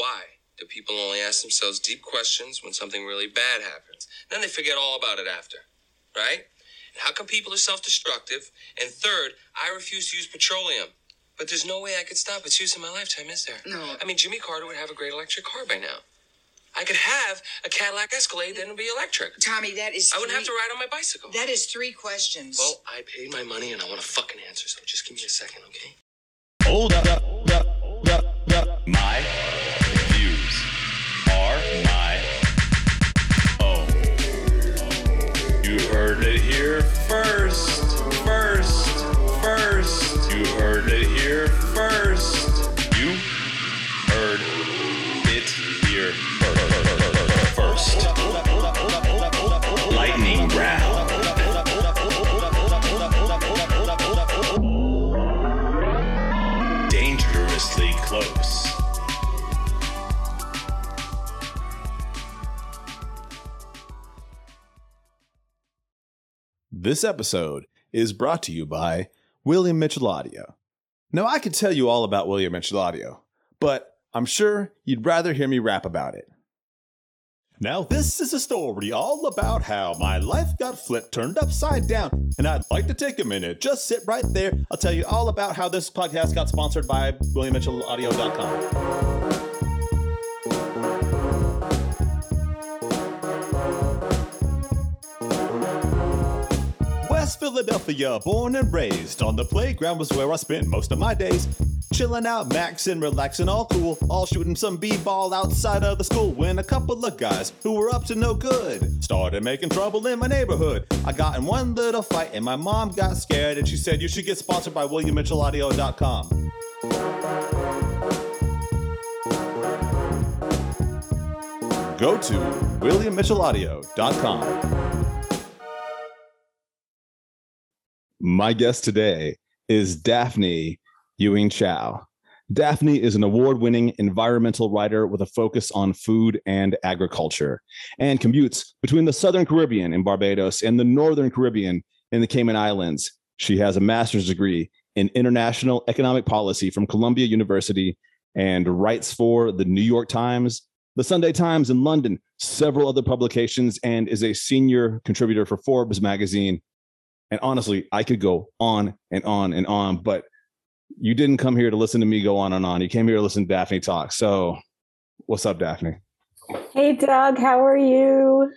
Why do people only ask themselves deep questions when something really bad happens? Then they forget all about it after, right? And how come people are self destructive? And third, I refuse to use petroleum. But there's no way I could stop its use in my lifetime, is there? No. I mean, Jimmy Carter would have a great electric car by now. I could have a Cadillac Escalade that would be electric. Tommy, that is. I wouldn't have to ride on my bicycle. That is three questions. Well, I paid my money and I want a fucking answer, so just give me a second, okay? Hold up, This episode is brought to you by William Mitchell Audio. Now, I could tell you all about William Mitchell Audio, but I'm sure you'd rather hear me rap about it. Now, this is a story all about how my life got flipped, turned upside down, and I'd like to take a minute. Just sit right there. I'll tell you all about how this podcast got sponsored by WilliamMitchellAudio.com. West Philadelphia, born and raised. On the playground was where I spent most of my days. Chilling out, maxing, relaxing, all cool. All shooting some b-ball outside of the school. When a couple of guys who were up to no good started making trouble in my neighborhood. I got in one little fight and my mom got scared and she said you should get sponsored by WilliamMitchellAudio.com. Go to WilliamMitchellAudio.com. My guest today is Daphne Ewing Chow. Daphne is an award winning environmental writer with a focus on food and agriculture and commutes between the Southern Caribbean in Barbados and the Northern Caribbean in the Cayman Islands. She has a master's degree in international economic policy from Columbia University and writes for the New York Times, the Sunday Times in London, several other publications, and is a senior contributor for Forbes magazine and honestly, I could go on and on and on, but you didn't come here to listen to me go on and on. You came here to listen to Daphne talk. So, what's up, Daphne? Hey Doug, how are you?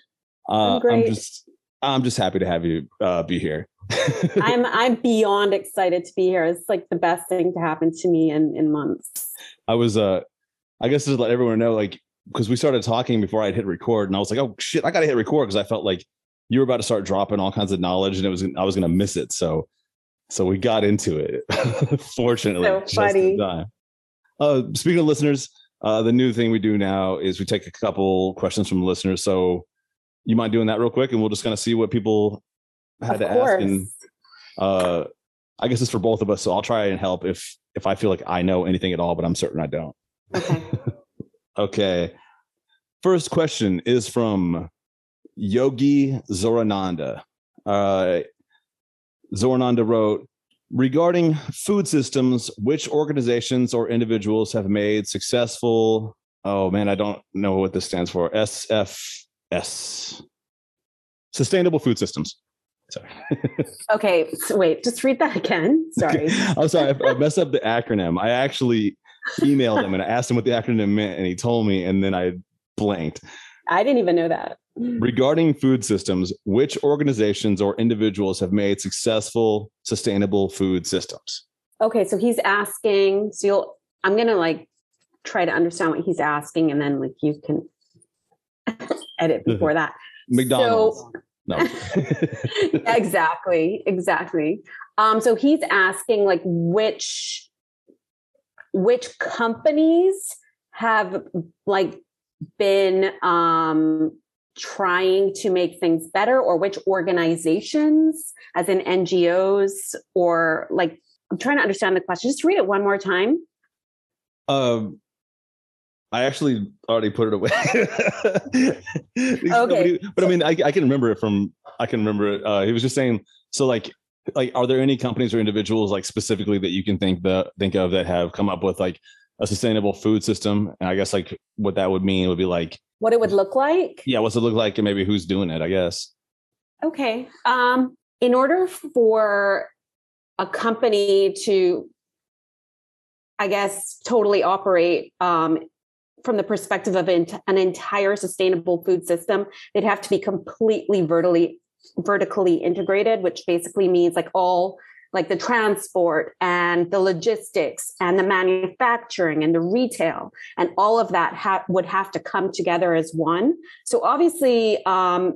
Uh, great. I'm just, I'm just happy to have you uh, be here. I'm I'm beyond excited to be here. It's like the best thing to happen to me in in months. I was, uh, I guess, just let everyone know, like, because we started talking before I'd hit record, and I was like, oh shit, I got to hit record because I felt like you were about to start dropping all kinds of knowledge, and it was I was going to miss it. So, so we got into it. Fortunately, So just funny. time. Uh, speaking of listeners, uh, the new thing we do now is we take a couple questions from the listeners. So, you mind doing that real quick, and we'll just kind of see what people had Of to course. ask. And uh, I guess it's for both of us. So I'll try and help if if I feel like I know anything at all, but I'm certain I don't. Okay. Okay. First question is from Yogi Zorananda. Uh, Zorananda wrote Regarding food systems, which organizations or individuals have made successful? Oh man, I don't know what this stands for. SFS. Sustainable food systems. Sorry. Okay. So wait, just read that again. Sorry. I'm sorry. I, I messed up the acronym. I actually emailed him and I asked him what the acronym meant, and he told me, and then I blanked. I didn't even know that. Regarding food systems, which organizations or individuals have made successful sustainable food systems? Okay, so he's asking. So you'll. I'm gonna like try to understand what he's asking, and then like you can edit before that. McDonald's. So- no. exactly exactly um so he's asking like which which companies have like been um trying to make things better or which organizations as in ngos or like i'm trying to understand the question just read it one more time um, I actually already put it away. Okay. but I mean, I, I can remember it from. I can remember it. Uh, he was just saying. So, like, like, are there any companies or individuals, like specifically, that you can think the think of that have come up with like a sustainable food system, and I guess like what that would mean would be like, What it would look like? yeah, what's it look like, and maybe who's doing it? I guess. Okay. Um, in order for a company to, I guess, totally operate um, from the perspective of an, an entire sustainable food system, they'd have to be completely vertically vertically integrated, which basically means like all like the transport and the logistics and the manufacturing and the retail and all of that ha- would have to come together as one. So obviously, um,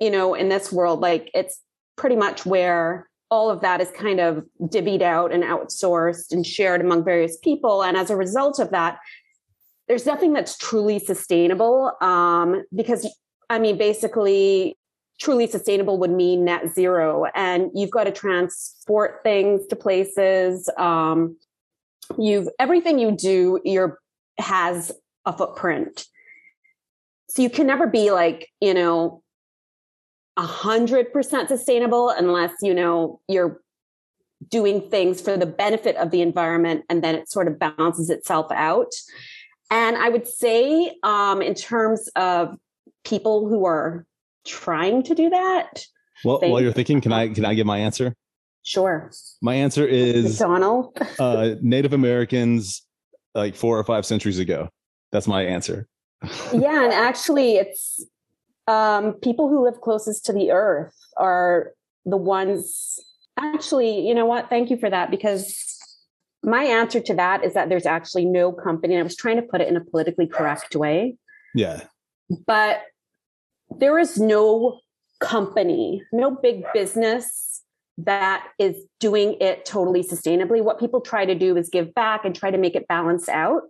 you know, in this world, like it's pretty much where all of that is kind of divvied out and outsourced and shared among various people. And as a result of that, there's nothing that's truly sustainable um, because, I mean, basically, truly sustainable would mean net zero, and you've got to transport things to places. Um, you've everything you do, your has a footprint. So you can never be like, you know, a hundred percent sustainable unless you know you're doing things for the benefit of the environment and then it sort of balances itself out and i would say um, in terms of people who are trying to do that Well, Thank- while you're thinking, can I can I give my answer? sure My answer is mcdonald uh, Native Americans, like four or five centuries ago. That's my answer. yeah and actually it's um, people who live closest to the earth are the ones actually you know what thank you for that because my answer to that is that there's actually no company i was trying to put it in a politically correct way Yeah, but there is no company no big business that is doing it totally sustainably. What people try to do is give back and try to make it balance out.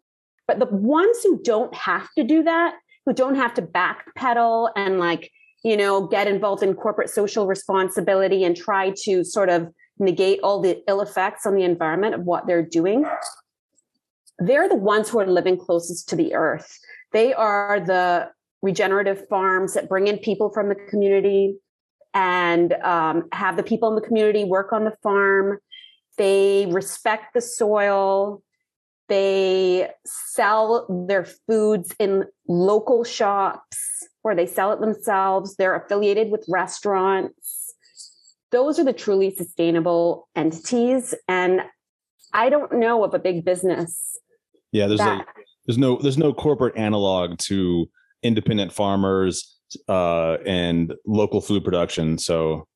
But the ones who don't have to do that who don't have to backpedal and like you know get involved in corporate social responsibility and try to sort of negate all the ill effects on the environment of what they're doing they're the ones who are living closest to the earth. They are the regenerative farms that bring in people from the community and um, have the people in the community work on the farm they respect the soil they sell their foods in local shops where they sell it themselves. They're affiliated with restaurants. Those are the truly sustainable entities. And I don't know of a big business yeah. There's that like there's no there's no corporate analog to independent farmers uh, and local food production. So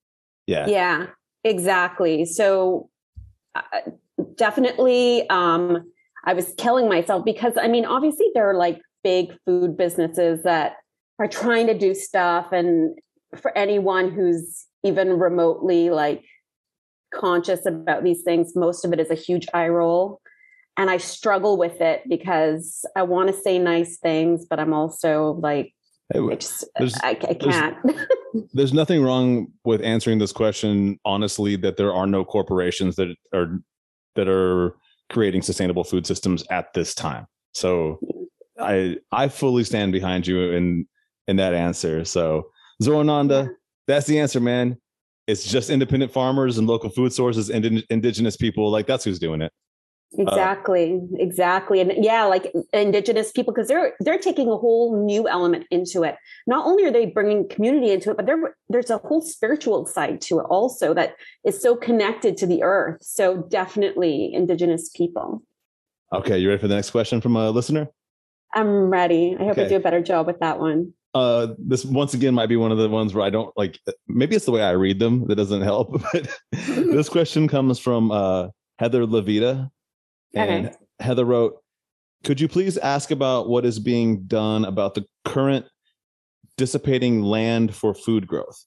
yeah, yeah exactly so uh, definitely um i was killing myself because i mean obviously there are like big food businesses that are trying to do stuff and for anyone who's even remotely like conscious about these things most of it is a huge eye roll and i struggle with it because i want to say nice things but i'm also like Hey, I just I, I can't. there's nothing wrong with answering this question honestly that there are no corporations that are that are creating sustainable food systems at this time. So i i fully stand behind you in in that answer. So zorananda that's the answer man. It's just independent farmers and local food sources and in- indigenous people like that's who's doing it exactly exactly and yeah like indigenous people because they're they're taking a whole new element into it. Not only are they bringing community into it but there there's a whole spiritual side to it also that is so connected to the earth so definitely indigenous people. Okay you ready for the next question from a listener? I'm ready. I hope i do a better job with that one. Uh this once again might be one of the ones where i don't like maybe it's the way i read them that doesn't help but this question comes from uh heather levita and Okay. heather wrote could you please ask about what is being done about the current dissipating land for food growth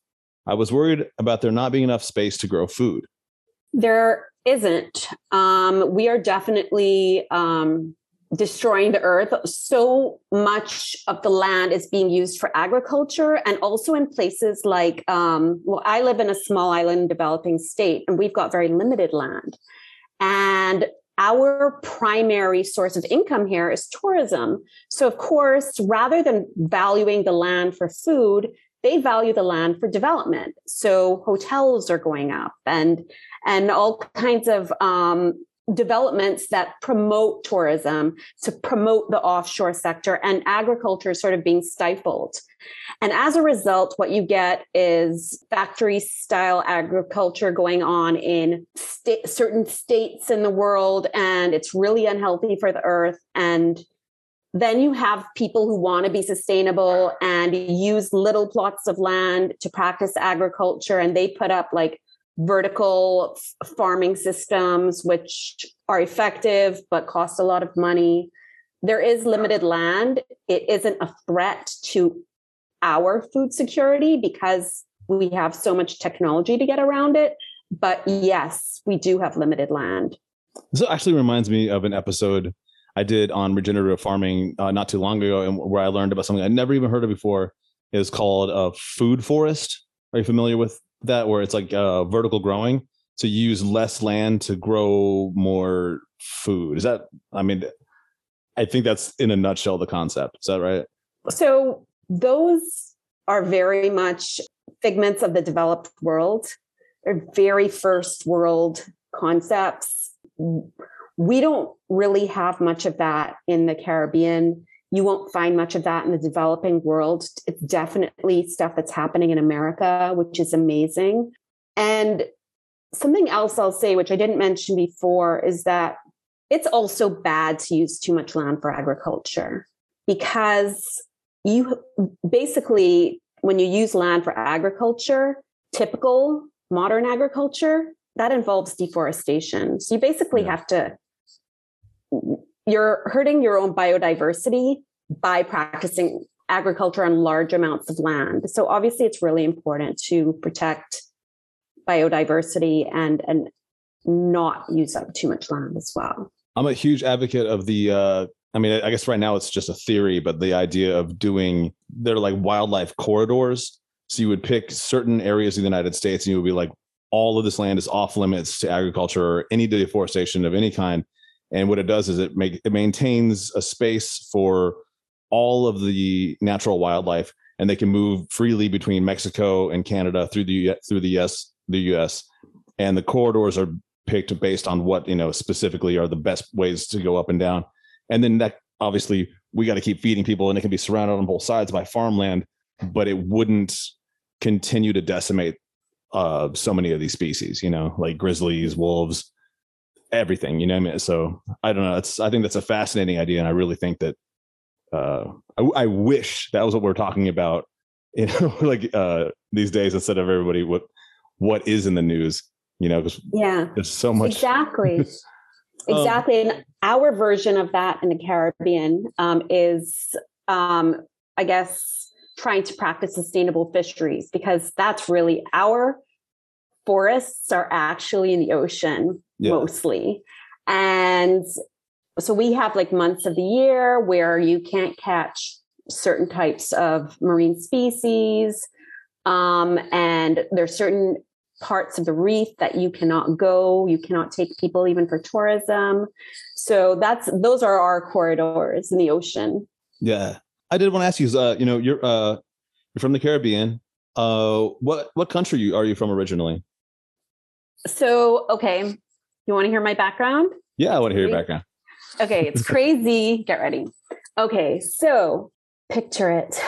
i was worried about there not being enough space to grow food There isn't. Um, we are definitely um, destroying the earth. So much of the land is being used for agriculture and also in places like, um, well, I live in a small island developing state and we've got very limited land. And our primary source of income here is tourism. So, of course, rather than valuing the land for food, they value the land for development. So hotels are going up and and all kinds of um, developments that promote tourism, to promote the offshore sector, and agriculture sort of being stifled. And as a result, what you get is factory style agriculture going on in sta- certain states in the world, and it's really unhealthy for the earth. And then you have people who want to be sustainable and use little plots of land to practice agriculture, and they put up like vertical farming systems, which are effective but cost a lot of money. There is limited land. It isn't a threat to our food security because we have so much technology to get around it. But yes, we do have limited land. This actually reminds me of an episode I did on regenerative farming uh, not too long ago, and where I learned about something I never even heard of before. Is called a food forest. Are you familiar with that? Where it's like uh, vertical growing to use less land to grow more food. Is that? I mean, I think that's in a nutshell the concept. Is that right? So those are very much figments of the developed world. They're very first world concepts. We don't really have much of that in the Caribbean. You won't find much of that in the developing world. It's definitely stuff that's happening in America, which is amazing. And something else I'll say, which I didn't mention before, is that it's also bad to use too much land for agriculture because you basically, when you use land for agriculture, typical modern agriculture, that involves deforestation. So you basically yeah. have to, you're hurting your own biodiversity by practicing agriculture on large amounts of land. So obviously, it's really important to protect biodiversity and and not use up too much land as well. I'm a huge advocate of the uh I mean, I guess right now it's just a theory, but the idea of doing they're like wildlife corridors. So you would pick certain areas of the United States and you would be like, all of this land is off limits to agriculture or any deforestation of any kind. And what it does is it make it maintains a space for all of the natural wildlife and they can move freely between Mexico and Canada through the through the US the US and the corridors are picked based on what you know specifically are the best ways to go up and down. And then that obviously we got to keep feeding people and it can be surrounded on both sides by farmland but it wouldn't continue to decimate uh so many of these species you know like grizzlies wolves everything you know I mean? so i don't know it's i think that's a fascinating idea and i really think that uh I, I wish that was what we're talking about you know like uh these days instead of everybody what what is in the news you know because yeah. there's so much. Exactly. Um, exactly and our version of that in the caribbean um, is um, i guess trying to practice sustainable fisheries because that's really our forests are actually in the ocean yeah. mostly. And so we have like months of the year where you can't catch certain types of marine species um, and there's certain parts of the reef that you cannot go you cannot take people even for tourism. So that's those are our corridors in the ocean. Yeah. I did want to ask you uh you know you're uh you're from the caribbean. Uh what what country are you from originally so okay you want to hear my background yeah i want to hear your background okay it's crazy get ready okay so picture it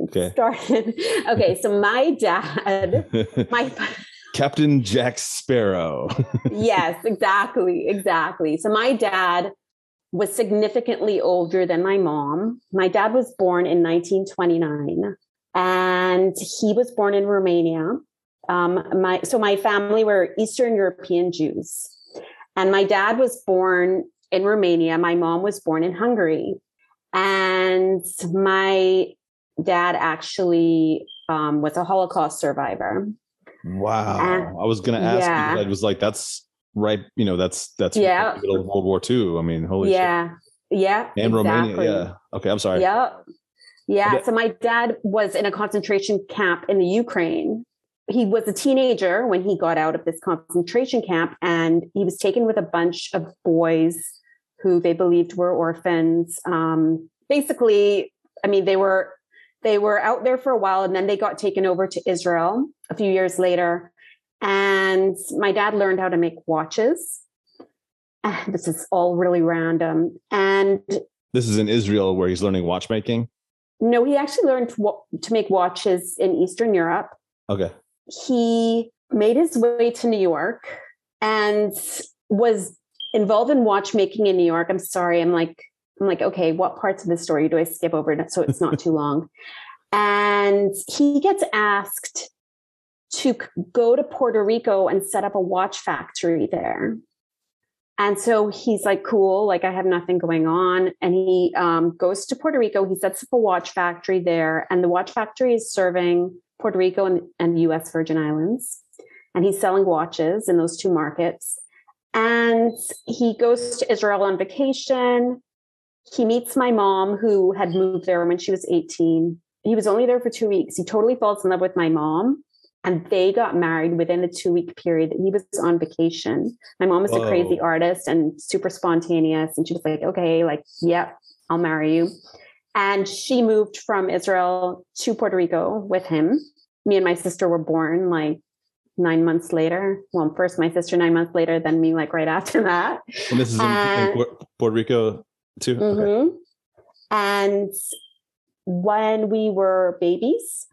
okay started okay so my dad my Captain Jack Sparrow. yes, exactly. Exactly. So my dad was significantly older than my mom. My dad was born in 1929 and he was born in Romania. Um, my, so my family were Eastern European Jews. And my dad was born in Romania. My mom was born in Hungary. And my dad actually um, was a Holocaust survivor. Wow. Uh, I was going to ask yeah. I was like, that's right. You know, that's, that's yeah. middle of World War II. I mean, holy yeah. Shit. Yeah. And exactly. Romania. Yeah. Okay. I'm sorry. Yeah. Yeah. So my dad was in a concentration camp in the Ukraine. He was a teenager when he got out of this concentration camp and he was taken with a bunch of boys who they believed were orphans. Um, basically, I mean, they were they were out there for a while and then they got taken over to Israel a few years later. And my dad learned how to make watches. ah, this is all really random. And This is in Israel where he's learning watchmaking. no, he actually learned to, to make watches in Eastern Europe. Okay. He made his way to New York and was involved in watchmaking in New York. I'm sorry, I'm like, I'm like, okay, what parts of the story do I skip over so it's not too long? And he gets asked to go to Puerto Rico and set up a watch factory there. And so he's like, cool, like I have nothing going on. And he um, goes to Puerto Rico. He sets up a watch factory there. And the watch factory is serving Puerto Rico and, and the US Virgin Islands. And he's selling watches in those two markets. And he goes to Israel on vacation. He meets my mom, who had moved there when she was 18. He was only there for two weeks. He totally falls in love with my mom. And they got married within a two week period. He was on vacation. My mom was a crazy artist and super spontaneous. And she was like, okay, like, yep, I'll marry you. And she moved from Israel to Puerto Rico with him. Me and my sister were born like nine months later. Well, first my sister nine months later, then me like right after that. And this is in, in Uh, Puerto Rico too. Okay. Mhm. And when we were babies,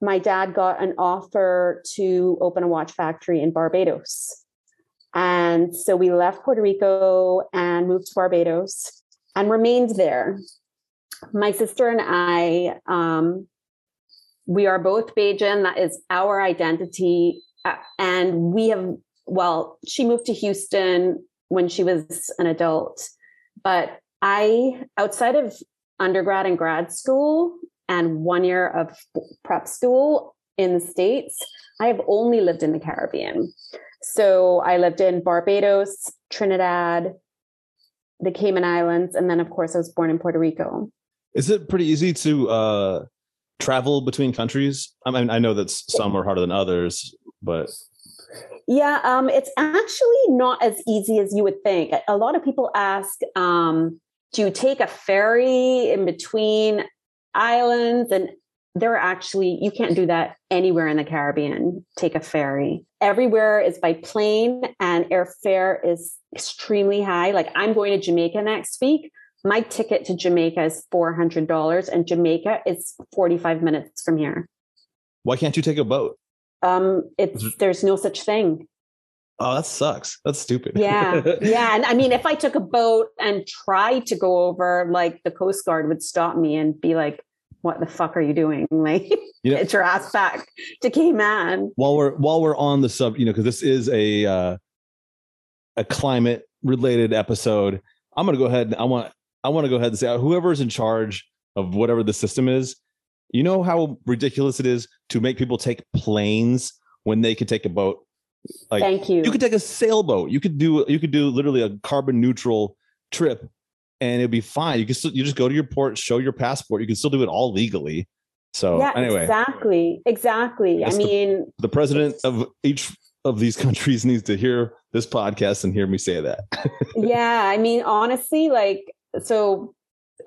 my dad got an offer to open a watch factory in Barbados. And so we left Puerto Rico and moved to Barbados and remained there. My sister and I, um, we are both Bajan. That is our identity. Uh, and we have, well, she moved to Houston when she was an adult. But I, outside of undergrad and grad school and one year of prep school in the States, I have only lived in the Caribbean. So I lived in Barbados, Trinidad, the Cayman Islands, and then, of course, I was born in Puerto Rico. Is it pretty easy to uh, travel between countries? I mean, I know that some are harder than others, but Yeah, um, it's actually not as easy as you would think. A lot of people ask, um, do you take a ferry in between islands? And there are actually, you can't do that anywhere in the Caribbean, take a ferry. Everywhere is by plane, and airfare is extremely high. Like I'm going to Jamaica next week. My ticket to Jamaica is $400, and Jamaica is 45 minutes from here. why can't you take a boat? Um, it's there's no such thing. Oh, that sucks. That's stupid. Yeah. yeah. And I mean, if I took a boat and tried to go over, like the Coast Guard would stop me and be like, what the fuck are you doing? Like, You know- get your ass back to Cayman. while we're while we're on the sub, you know, because this is a uh, a climate related episode, I'm gonna go ahead. And I want I want to go ahead and say uh, whoever's in charge of whatever the system is, you know how ridiculous it is to make people take planes when they could take a boat. Like Thank you. you could take a sailboat. You could do you could do literally a carbon neutral trip, and it'd be fine. You can still you just go to your port, show your passport. You can still do it all legally. So yeah, anyway, exactly. Exactly. I the- mean, the president of each of these countries needs to hear this podcast and hear me say that. yeah, I mean, honestly, like, so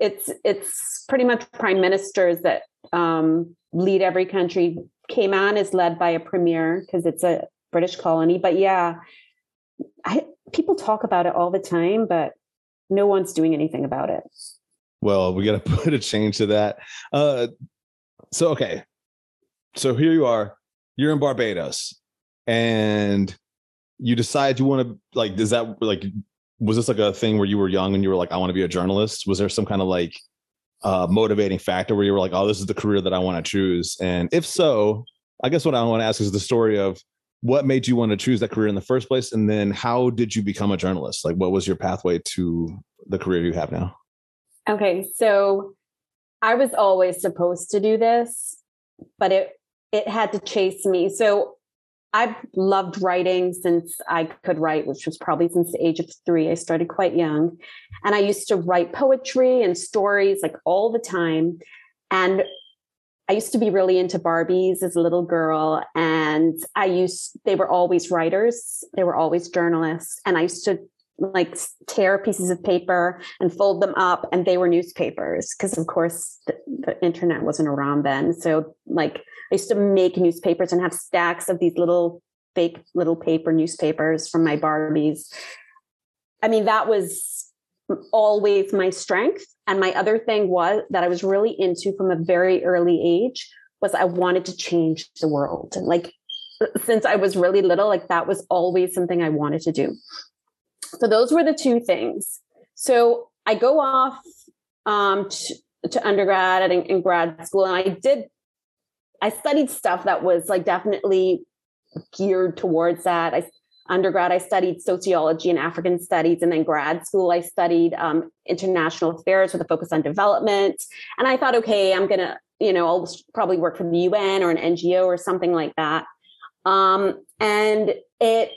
it's it's pretty much prime ministers that um, lead every country. Cayman is led by a premier because it's a British colony. But yeah, I, people talk about it all the time, but no one's doing anything about it. Well, we got to put a change to that. Uh, so okay, so here you are. You're in Barbados, and you decide you want to like. Is that like? Was this like a thing where you were young and you were like, I want to be a journalist? Was there some kind of like uh, motivating factor where you were like, oh, this is the career that I want to choose? And if so, I guess what I want to ask is the story of what made you want to choose that career in the first place, and then how did you become a journalist? Like, what was your pathway to the career you have now? Okay, so I was always supposed to do this, but it it had to chase me. So I've loved writing since I could write, which was probably since the age of three. I started quite young. And I used to write poetry and stories like all the time. And I used to be really into Barbies as a little girl. And I used, they were always writers, they were always journalists. And I used to like tear pieces of paper and fold them up, and they were newspapers. Because, of course, the, the internet wasn't around then. So, like, I used to make newspapers and have stacks of these little fake little paper newspapers from my Barbies. I mean, that was always my strength. And my other thing was that I was really into from a very early age was I wanted to change the world. And like since I was really little, like that was always something I wanted to do. So those were the two things. So I go off um, to, to undergrad and in grad school, and I did. I studied stuff that was like definitely geared towards that. I undergrad I studied sociology and African studies, and then grad school I studied um, international affairs with a focus on development. And I thought, okay, I'm gonna, you know, I'll probably work for the UN or an NGO or something like that. Um, and it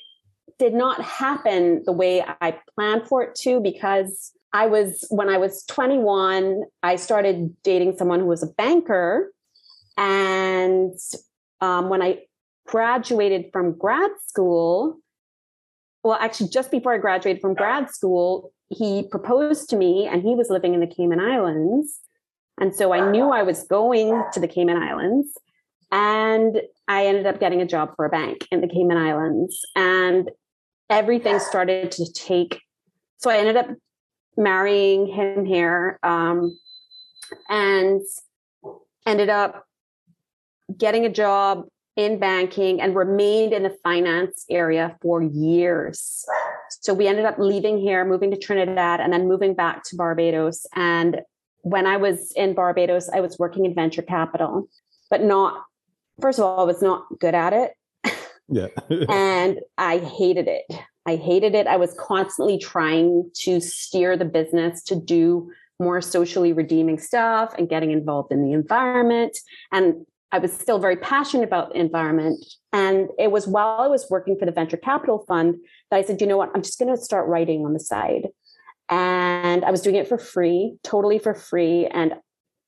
did not happen the way I planned for it to because I was, when I was 21, I started dating someone who was a banker. And um, when I graduated from grad school, well, actually, just before I graduated from grad school, he proposed to me and he was living in the Cayman Islands. And so I knew I was going to the Cayman Islands. And I ended up getting a job for a bank in the Cayman Islands. And everything started to take. So I ended up marrying him here um, and ended up getting a job in banking and remained in the finance area for years. So we ended up leaving here, moving to Trinidad, and then moving back to Barbados. And when I was in Barbados, I was working in venture capital, but not, first of all, I was not good at it. Yeah. and I hated it. I hated it. I was constantly trying to steer the business to do more socially redeeming stuff and getting involved in the environment. And I was still very passionate about the environment. And it was while I was working for the venture capital fund that I said, you know what, I'm just going to start writing on the side. And I was doing it for free, totally for free. And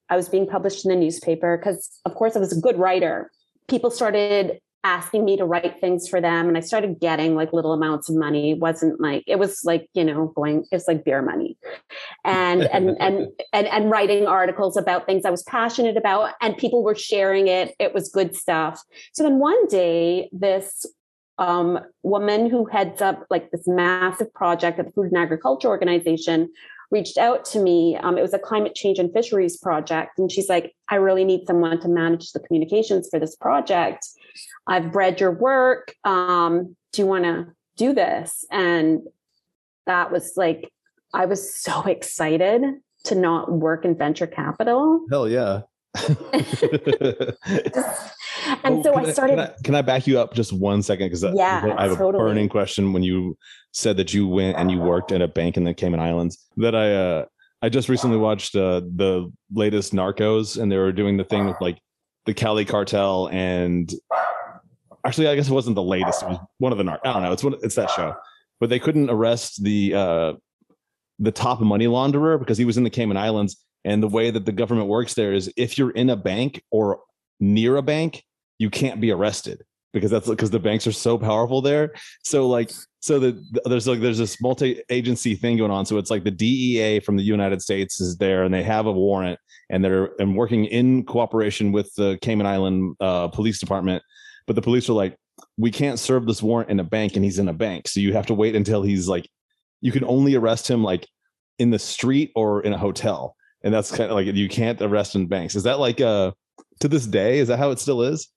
I was being published in the newspaper because, of course, I was a good writer. People started asking me to write things for them and i started getting like little amounts of money. It wasn't like it was like you know going it's like beer money. And and and and and writing articles about things i was passionate about and people were sharing it. It was good stuff. So then one day this um, woman who heads up like this massive project at the food and agriculture organization reached out to me. Um, it was a climate change and fisheries project. And she's like, I really need someone to manage the communications for this project. I've read your work. Um, do you want to do this? And that was like, I was so excited to not work in venture capital. Hell yeah. and Oh, so I started. Can I, can I back you up just one second? Because Yeah, I have a burning question when you said that you went and you worked at a bank in the Cayman Islands. That I uh, I just recently watched uh, the latest Narcos, and they were doing the thing with like the Cali cartel, and actually, I guess it wasn't the latest. It was one of the Nar. I don't know. It's one. It's that show, but they couldn't arrest the uh, the top money launderer because he was in the Cayman Islands. And the way that the government works there is if you're in a bank or near a bank, you can't be arrested because that's because the banks are so powerful there. So like so the, there's like there's this multi-agency thing going on. So it's like the DEA from the United States is there and they have a warrant and they're and working in cooperation with the Cayman Island uh, police department. But the police are like, we can't serve this warrant in a bank and he's in a bank. So you have to wait until he's like you can only arrest him like in the street or in a hotel. And that's kind of like you can't arrest in banks. Is that like uh to this day? Is that how it still is?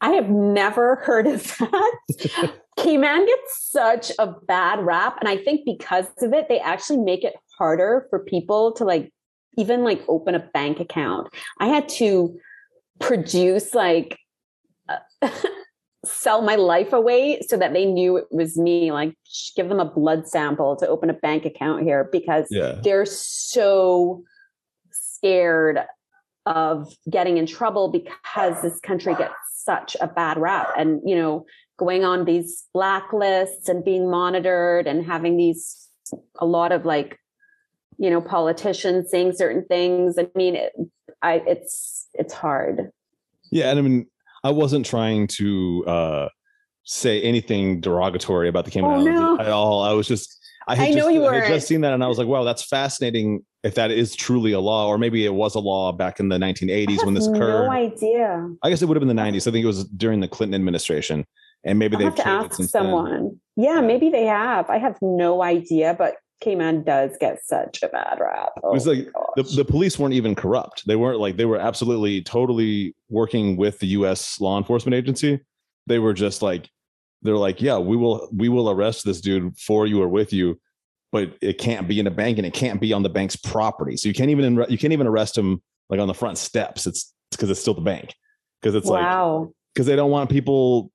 I have never heard of that. Cayman gets such a bad rap. And I think because of it, they actually make it harder for people to like even like open a bank account. I had to produce like uh, sell my life away so that they knew it was me, like give them a blood sample to open a bank account here because Yeah. they're so scared of getting in trouble because this country gets such a bad rap and you know going on these blacklists and being monitored and having these a lot of like you know politicians saying certain things i mean it, i it's it's hard Yeah, and I mean, I wasn't trying to uh say anything derogatory about the Cayman Oh, Islands no. at all. I was just I had I know just, you I had just seen that and I was like, wow, that's fascinating if that is truly a law, or maybe it was a law back in the 1980s when this I have occurred. no idea I guess it would have been the 90s. I think it was during the Clinton administration. and maybe they've have to changed ask since then. someone. Yeah, maybe they have. I have no idea, but Cayman does get such a bad rap. Oh, was like the, the police weren't even corrupt. They weren't like they were absolutely totally working with the US law enforcement agency. They were just like they're like, yeah, we will we will arrest this dude for you or with you, but it can't be in a bank and it can't be on the bank's property. So you can't even you can't even arrest him like on the front steps. It's because it's still the bank. Because it's like wow. because they don't want people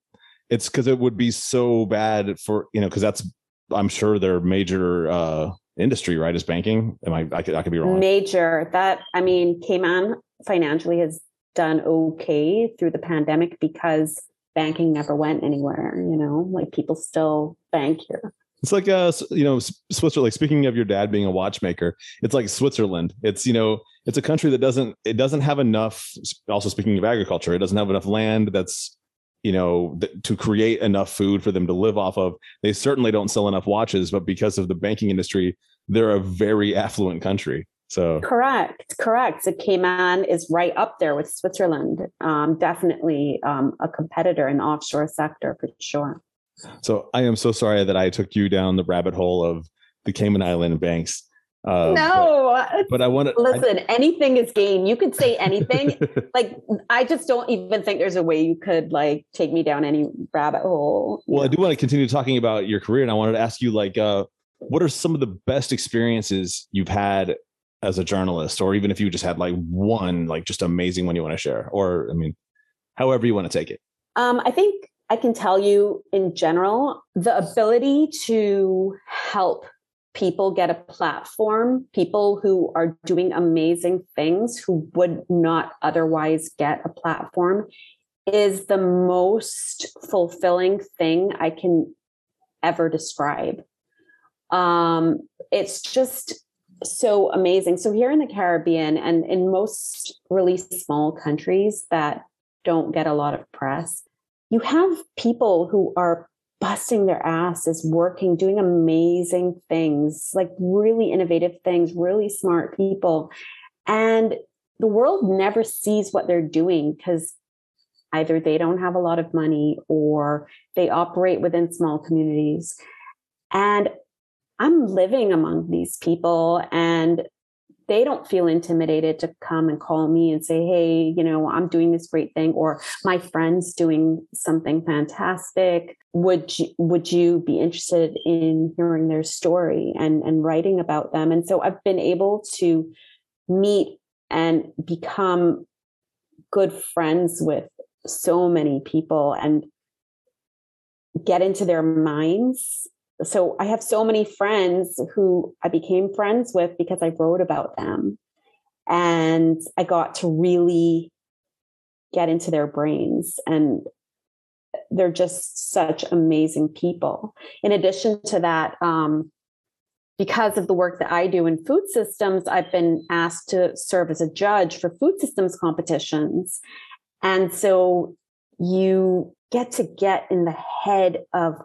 it's because it would be so bad for you know because that's i'm sure their major uh industry right is banking am i i could, I could be wrong Major. That I mean, Cayman financially has done okay through the pandemic because banking never went anywhere. You know, like people still bank here. It's like uh you know switzerland like speaking of your dad being a watchmaker it's like switzerland it's you know it's a country that doesn't it doesn't have enough also speaking of agriculture it doesn't have enough land that's you know th- to create enough food for them to live off of they certainly don't sell enough watches but because of the banking industry they're a very affluent country so Correct, correct. So Cayman is right up there with Switzerland. Um, definitely um, a competitor in the offshore sector for sure. So I am so sorry that I took you down the rabbit hole of the Cayman Island banks. Uh, no, but, but I want to listen. anything is game. You could say anything. like I just don't even think there's a way you could like take me down any rabbit hole. well, I do want to continue talking about your career, and I wanted to ask you, like, uh, what are some of the best experiences you've had as a journalist, or even if you just had like one, like just amazing one you want to share, or I mean, however you want to take it. Um, I think I can tell you in general the ability to help people get a platform, people who are doing amazing things who would not otherwise get a platform, is the most fulfilling thing I can ever describe. Um, it's just so amazing. So, here in the Caribbean and in most really small countries that don't get a lot of press, you have people who are busting their asses, working, doing amazing things, like really innovative things, really smart people. And the world never sees what they're doing because either they don't have a lot of money or they operate within small communities. And I'm living among these people and they don't feel intimidated to come and call me and say, Hey, you know, I'm doing this great thing, or my friend's doing something fantastic. Would you, would you be interested in hearing their story and, and writing about them? And so I've been able to meet and become good friends with so many people and get into their minds so I have so many friends who I became friends with because I wrote about them. And I got to really get into their brains. And they're just such amazing people. In addition to that, um, because of the work that I do in food systems, I've been asked to serve as a judge for food systems competitions. And so you get to get in the head of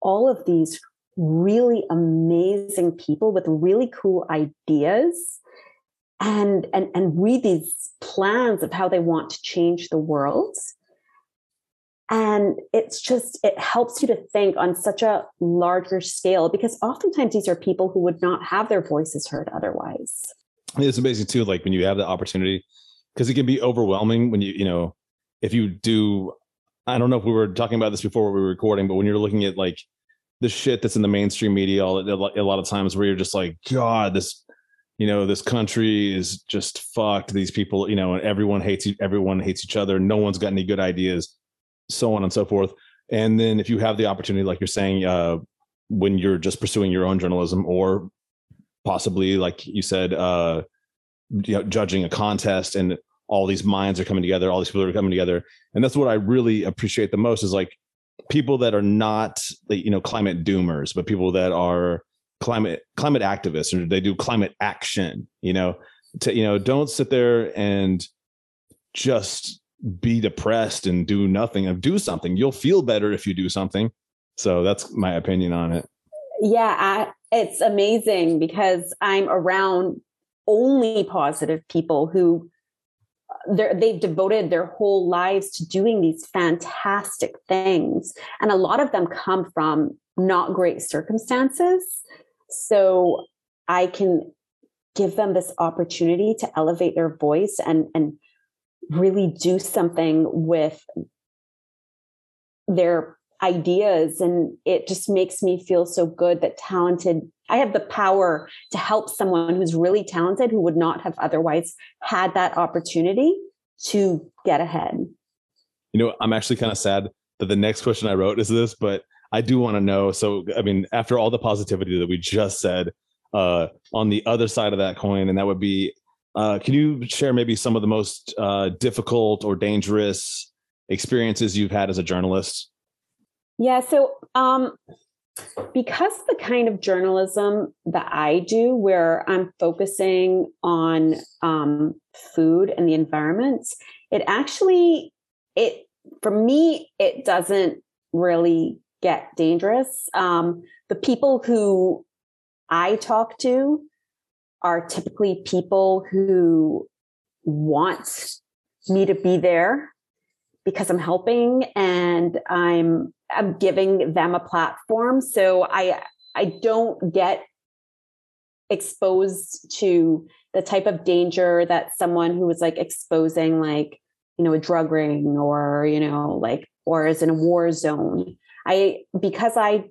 all of these really amazing people with really cool ideas and and and read these plans of how they want to change the world. And it's just it helps you to think on such a larger scale because oftentimes these are people who would not have their voices heard otherwise. It's amazing too like when you have the opportunity because it can be overwhelming when you you know if you do i don't know if we were talking about this before we were recording but when you're looking at like the shit that's in the mainstream media all a lot of times where you're just like god this you know this country is just fucked. These people you know and everyone hates everyone hates each other. No one's got any good ideas so on and so forth. And then if you have the opportunity like you're saying uh when you're just pursuing your own journalism or possibly like you said uh you know judging a contest and all these minds are coming together all these people are coming together. And that's what i really appreciate the most is like people that are not you know climate doomers but people that are climate climate activists or they do climate action you know to you know don't sit there and just be depressed and do nothing and do something. You'll feel better if you do something. So that's my opinion on it. Yeah I, it's amazing because i'm around only positive people who they've devoted their whole lives to doing these fantastic things. And a lot of them come from not great circumstances. So I can give them this opportunity to elevate their voice and, and really do something with their ideas. And it just makes me feel so good that talented, I have the power to help someone who's really talented who would not have otherwise had that opportunity to get ahead. You know, I'm actually kind of sad that the next question I wrote is this, but I do want to know. So, I mean, after all the positivity that we just said, uh, on the other side of that coin, and that would be, uh, can you share maybe some of the most uh, difficult or dangerous experiences you've had as a journalist? Yeah. So, um, because the kind of journalism that I do, where I'm focusing on um, food and the environment, it actually it for me it doesn't really get dangerous. Um, the people who I talk to are typically people who want me to be there because I'm helping and I'm I'm giving them a platform. So I I don't get exposed to the type of danger that someone who is like exposing like you know a drug ring or you know like or is in a war zone. I because i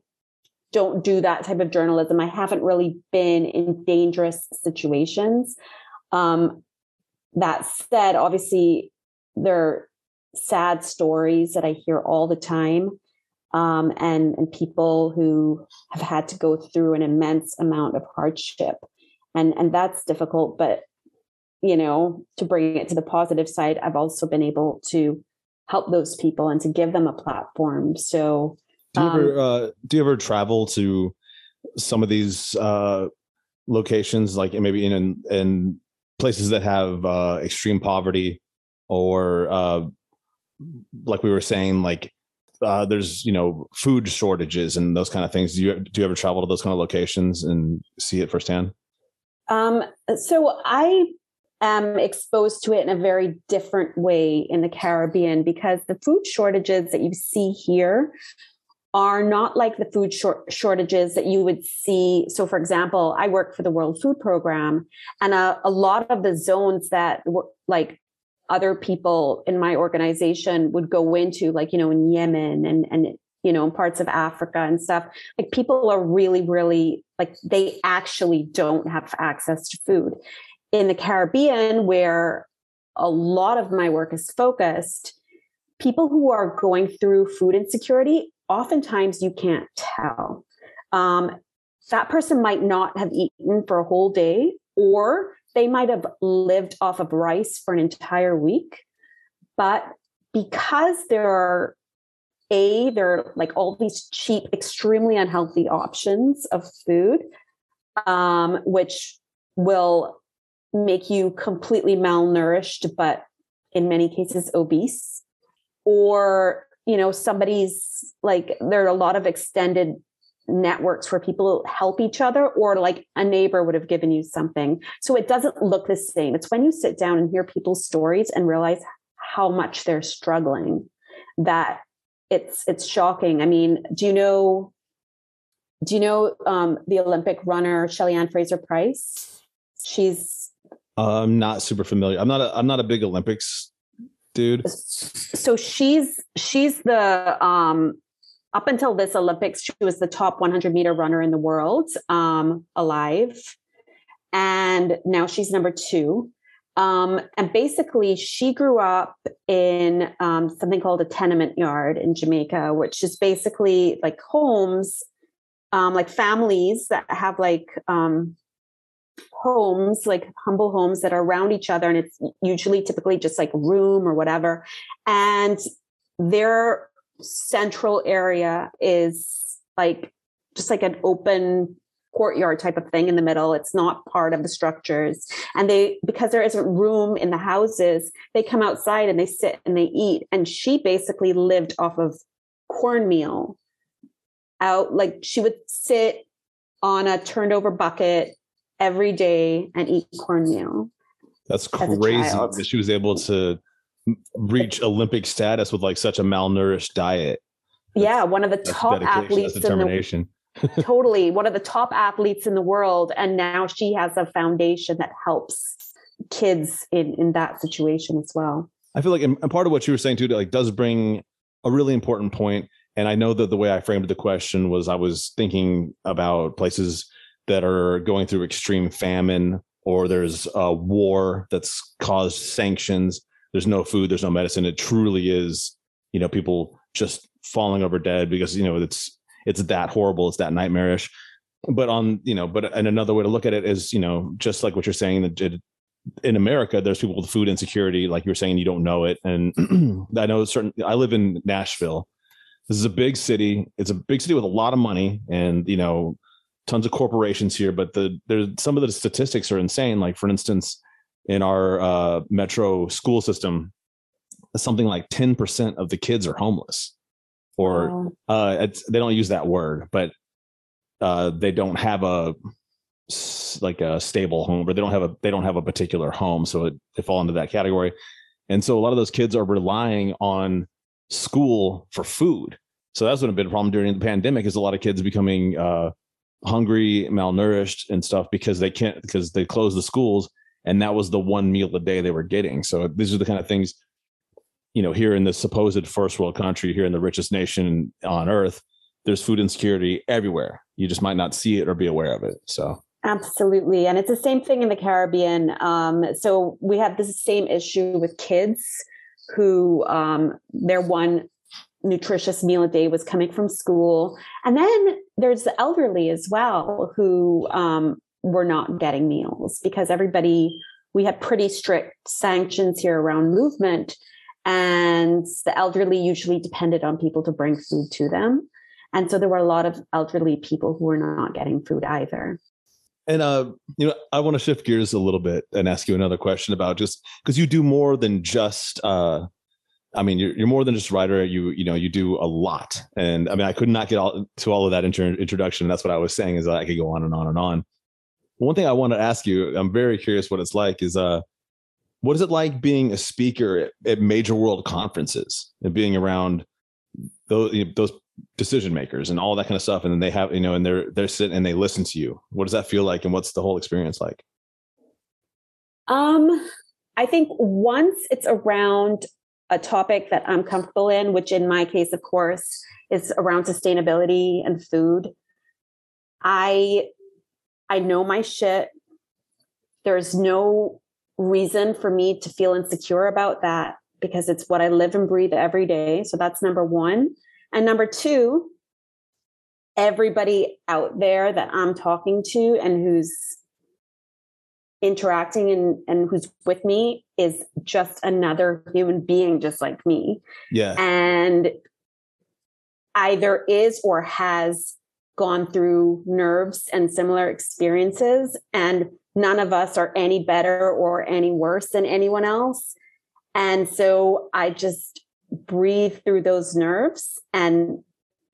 don't do that type of journalism i haven't really been in dangerous situations. Um that said obviously there are sad stories that i hear all the time um, and and people who have had to go through an immense amount of hardship. And and that's difficult but you know to bring it to the positive side i've also been able to help those people and to give them a platform. So do you ever um, uh, do you ever travel to some of these uh, locations like maybe in in places that have uh, extreme poverty or uh, like we were saying like uh, there's you know food shortages and those kind of things. Do you do you ever travel to those kind of locations and see it firsthand? Um, so I am exposed to it in a very different way in the Caribbean because the food shortages that you see here are not like the food short- shortages that you would see. So, for example, I work for the World Food Program, and a, a lot of the zones that were like other people in my organization would go into, like, you know, in Yemen and, and, you know, in parts of Africa and stuff, like people are really, really like they actually don't have access to food. In the Caribbean, where a lot of my work is focused, people who are going through food insecurity, oftentimes you can't tell. Um, that person might not have eaten for a whole day, or they might have lived off of rice for an entire week. But because there are a there are like all these cheap extremely unhealthy options of food um, which will make you completely malnourished but in many cases obese or you know somebody's like there are a lot of extended networks where people help each other or like a neighbor would have given you something. So it doesn't look the same. It's when you sit down and hear people's stories and realize how much they're struggling that it's it's shocking. I mean, do you know do you know um, the Olympic runner Shelly-Ann Fraser-Pryce? She's I'm not super familiar. I'm not a I'm not a big Olympics dude. So she's she's the um up until this Olympics, she was the top 100 meter runner in the world um, alive. And now she's number two. Um, and basically, she grew up in um, something called a tenement yard in Jamaica, which is basically like homes, um, like families that have like um, homes, like humble homes that are around each other. And it's usually typically just like room or whatever. And they're central area is like just like an open courtyard type of thing in the middle. It's not part of the structures. And they, because there isn't room in the houses, they come outside and they sit and they eat. And she basically lived off of cornmeal out. Like she would sit on a turned over bucket every day and eat cornmeal. That's crazy that she was able to reach Olympic status with like such a malnourished diet. yeah, one of the top athletes That's in the determination. totally one of the top athletes in the world and now she has a foundation that helps kids in in that situation as well I feel like, and part of what you were saying too, like, does bring a really important point. And I know that the way I framed the question was I was thinking about places that are going through extreme famine, or there's a war that's caused sanctions. There's no food, there's no medicine. It truly is, you know, people just falling over dead because you know it's it's that horrible, it's that nightmarish. But on, you know, but and another way to look at it is, you know, just like what you're saying, that it, in America, there's people with food insecurity, like you were saying, you don't know it. And I know certain, I live in Nashville. This is a big city. It's a big city with a lot of money and, you know, tons of corporations here. But the, there's some of the statistics are insane. Like, for instance, in our uh, metro school system, something like 10% of the kids are homeless. Or Wow. uh it's they don't use that word but uh they don't have a like a stable home or they don't have a they don't have a particular home so it, they fall into that category. And so a lot of those kids are relying on school for food. So that's been a big problem during the pandemic is a lot of kids becoming uh hungry malnourished and stuff because they can't because they close the schools and that was the one meal a day they were getting so these are the kind of things you know, here in the supposed first world country, here in the richest nation on earth, there's food insecurity everywhere. You just might not see it or be aware of it. So, Absolutely. And it's the same thing in the Caribbean. Um, so we have this same issue with kids who um, their one nutritious meal a day was coming from school. And then there's the elderly as well who um, were not getting meals because everybody, we had pretty strict sanctions here around movement. And the elderly usually depended on people to bring food to them. And so there were a lot of elderly people who were not getting food either. and, uh, you know, I want to shift gears a little bit and ask you another question about just because you do more than just, uh, I mean, you're, you're more than just a writer. You, you know, you do a lot. And I mean, I could not get all to all of that intro, introduction. That's what I was saying is I could go on and on and on. One thing I want to ask you, I'm very curious what it's like is, uh, what is it like being a speaker at, at major world conferences and being around those you know, those decision makers and all that kind of stuff and then they have you know and they're they're sitting and they listen to you? What does that feel like and what's the whole experience like? Um, I think once it's around a topic that I'm comfortable in, which in my case, of course, is around sustainability and food, I I know my shit. There's no reason for me to feel insecure about that because it's what I live and breathe every day. So that's number one. And number two, everybody out there that I'm talking to and who's interacting and, and who's with me is just another human being just like me yeah and either is or has gone through nerves and similar experiences and none of us are any better or any worse than anyone else. And so i just breathe through those nerves and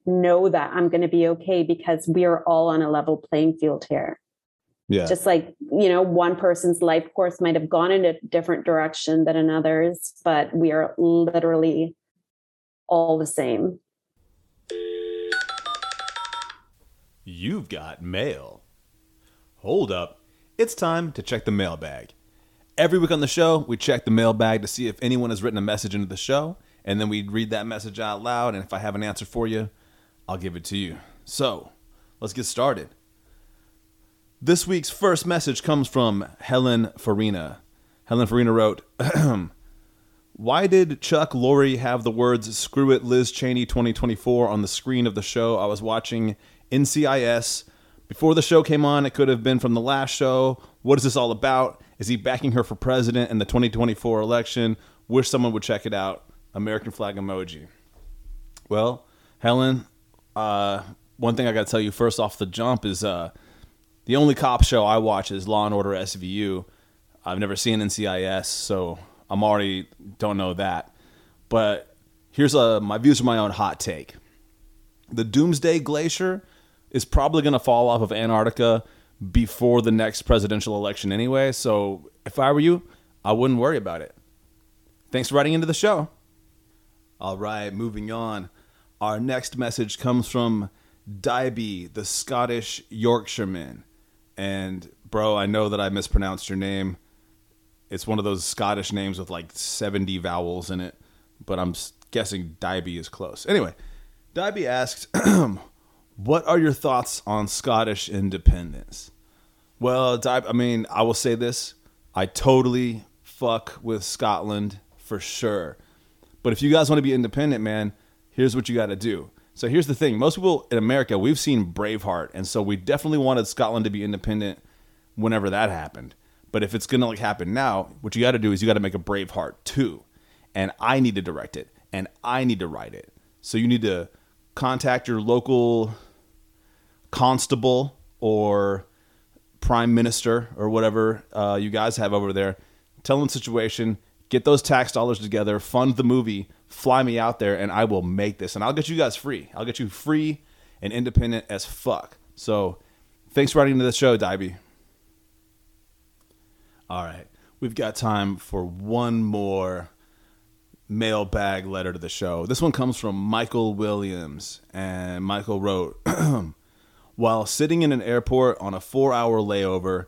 know that i'm going to be okay because we are all on a level playing field here. Yeah. Just like you know one person's life course might have gone in a different direction than another's but we are literally all the same You've got mail. Hold up. It's time to check the mailbag. Every week on the show, we check the mailbag to see if anyone has written a message into the show, and then we read that message out loud. And if I have an answer for you, I'll give it to you. So, let's get started. This week's first message comes from Helen Farina. Helen Farina wrote, Why did Chuck Lorre have the words Screw It Liz Cheney 2024 on the screen of the show I was watching NCIS? Before the show came on, it could have been from the last show. What is this all about? Is he backing her for president in the 2024 election? Wish someone would check it out. American flag emoji. Well, Helen, uh, one thing I got to tell you first off the jump is uh, the only cop show I watch is Law and Order SVU. I've never seen NCIS, so I'm already don't know that. But here's uh, my views from my own hot take. The Doomsday Glacier is probably going to fall off of Antarctica before the next presidential election anyway. So if I were you, I wouldn't worry about it. Thanks for writing into the show. All right, moving on. Our next message comes from Daiby, the Scottish Yorkshireman. And bro, I know that I mispronounced your name. It's one of those Scottish names with like 70 vowels in it, but I'm guessing Daiby is close. Anyway, Daiby asks, What are your thoughts on Scottish independence? Well, I mean, I will say this I totally fuck with Scotland for sure. But if you guys want to be independent, man, here's what you got to do. So here's the thing: most people in America, we've seen Braveheart, and so we definitely wanted Scotland to be independent whenever that happened. But if it's gonna like happen now, what you got to do is you got to make a Braveheart two, and I need to direct it, and I need to write it. So you need to contact your local constable or prime minister or whatever uh, you guys have over there. Tell them the situation. Get those tax dollars together. Fund the movie. Fly me out there, and I will make this. And I'll get you guys free. I'll get you free and independent as fuck. So, thanks for writing to the show, Dibby. All right, we've got time for one more mailbag letter to the show. This one comes from Michael Williams, and Michael wrote. While sitting in an airport on a four hour layover,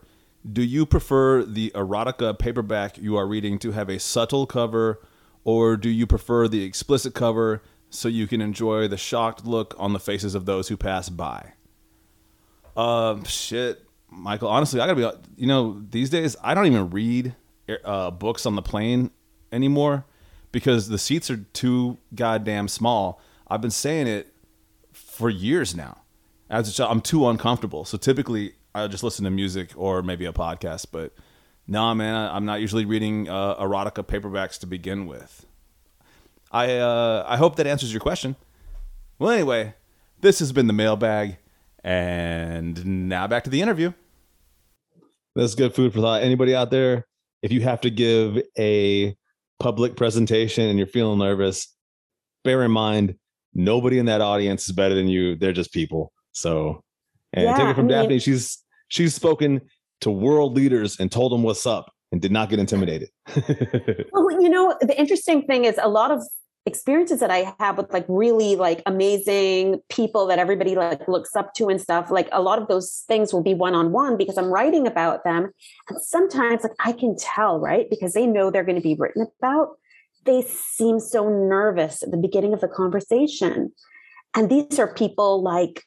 do you prefer the erotica paperback you are reading to have a subtle cover, or do you prefer the explicit cover so you can enjoy the shocked look on the faces of those who pass by? Um, shit, Michael. Honestly, I gotta be. You know, these days I don't even read uh, books on the plane anymore because the seats are too goddamn small. I've been saying it for years now as a child, I'm too uncomfortable. So typically, I just listen to music or maybe a podcast. But nah, man, I- I'm not usually reading uh, erotica paperbacks to begin with. I uh, I hope that answers your question. Well, anyway, this has been the mailbag, and now back to the interview. That's good food for thought. Anybody out there, if you have to give a public presentation and you're feeling nervous, bear in mind nobody in that audience is better than you. They're just people. So, and Yeah, take it from I mean- Daphne. She's she's spoken to world leaders and told them what's up and did not get intimidated. Well, you know, the interesting thing is a lot of experiences that I have with like really like amazing people that everybody like looks up to and stuff. Like a lot of those things will be one on one because I'm writing about them. And sometimes like I can tell, right? Because they know they're going to be written about. They seem so nervous at the beginning of the conversation. And these are people like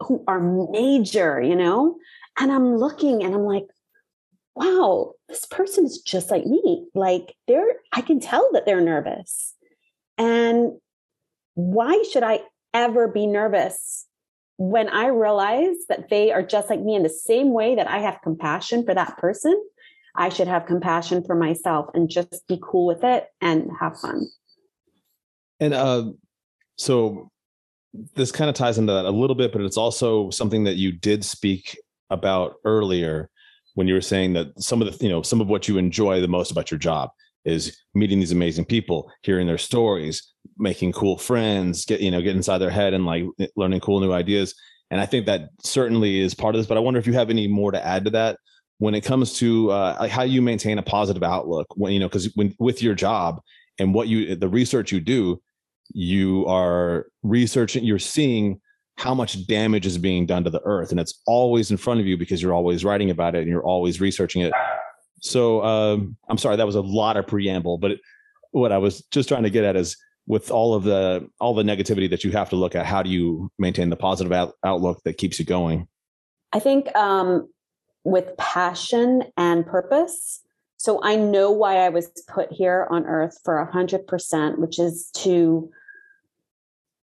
who are major, you know? And I'm looking and I'm like, wow, this person is just like me. Like they're, I can tell that they're nervous. And why should I ever be nervous when I realize that they are just like me in the same way that I have compassion for that person? I should have compassion for myself and just be cool with it and have fun. And uh, so this kind of ties into that a little bit, but it's also something that you did speak about earlier when you were saying that some of the, you know, some of what you enjoy the most about your job is meeting these amazing people, hearing their stories, making cool friends, get, you know, get inside their head and like learning cool new ideas. And I think that certainly is part of this, but I wonder if you have any more to add to that when it comes to uh, like how you maintain a positive outlook when, you know, cause when with your job and what you, the research you do, you are researching you're seeing how much damage is being done to the earth and it's always in front of you because you're always writing about it and you're always researching it so um, i'm sorry that was a lot of preamble but what i was just trying to get at is with all of the all the negativity that you have to look at how do you maintain the positive out, outlook that keeps you going I think um, with passion and purpose. So I know why I was put here on earth for hundred percent, which is to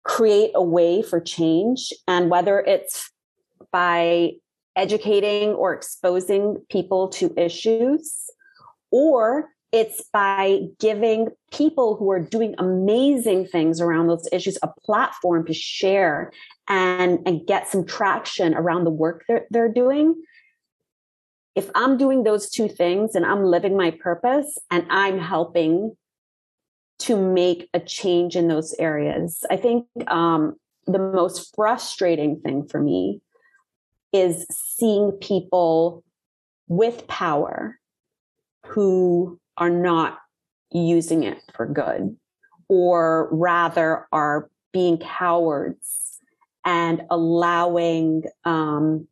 create a way for change. And whether it's by educating or exposing people to issues, or it's by giving people who are doing amazing things around those issues a platform to share and, and get some traction around the work that they're doing. If I'm doing those two things and I'm living my purpose and I'm helping to make a change in those areas, I think um, the most frustrating thing for me is seeing people with power who are not using it for good, or rather are being cowards and allowing um,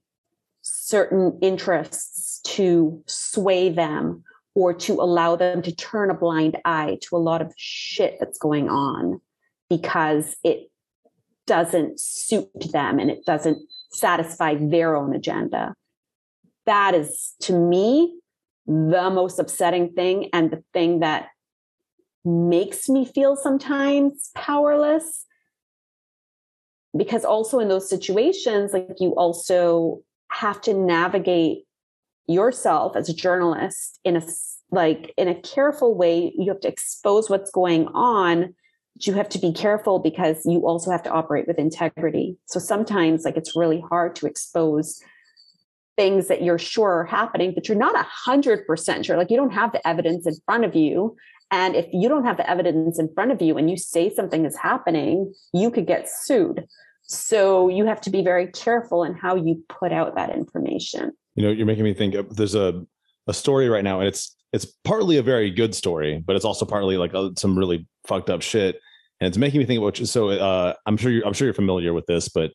certain interests to sway them or to allow them to turn a blind eye to a lot of shit that's going on because it doesn't suit them and it doesn't satisfy their own agenda. That is, to me, the most upsetting thing and the thing that makes me feel sometimes powerless. Because also in those situations, like you also have to navigate yourself as a journalist in a like in a careful way you have to expose what's going on but you have to be careful because you also have to operate with integrity. So sometimes like it's really hard to expose things that you're sure are happening but you're not a hundred percent sure. Like you don't have the evidence in front of you and if you don't have the evidence in front of you and you say something is happening you could get sued. So you have to be very careful in how you put out that information you know you're making me think of, there's a a story right now and it's it's partly a very good story but it's also partly like uh, some really fucked up shit and it's making me think about so uh i'm sure you're i'm sure you're familiar with this but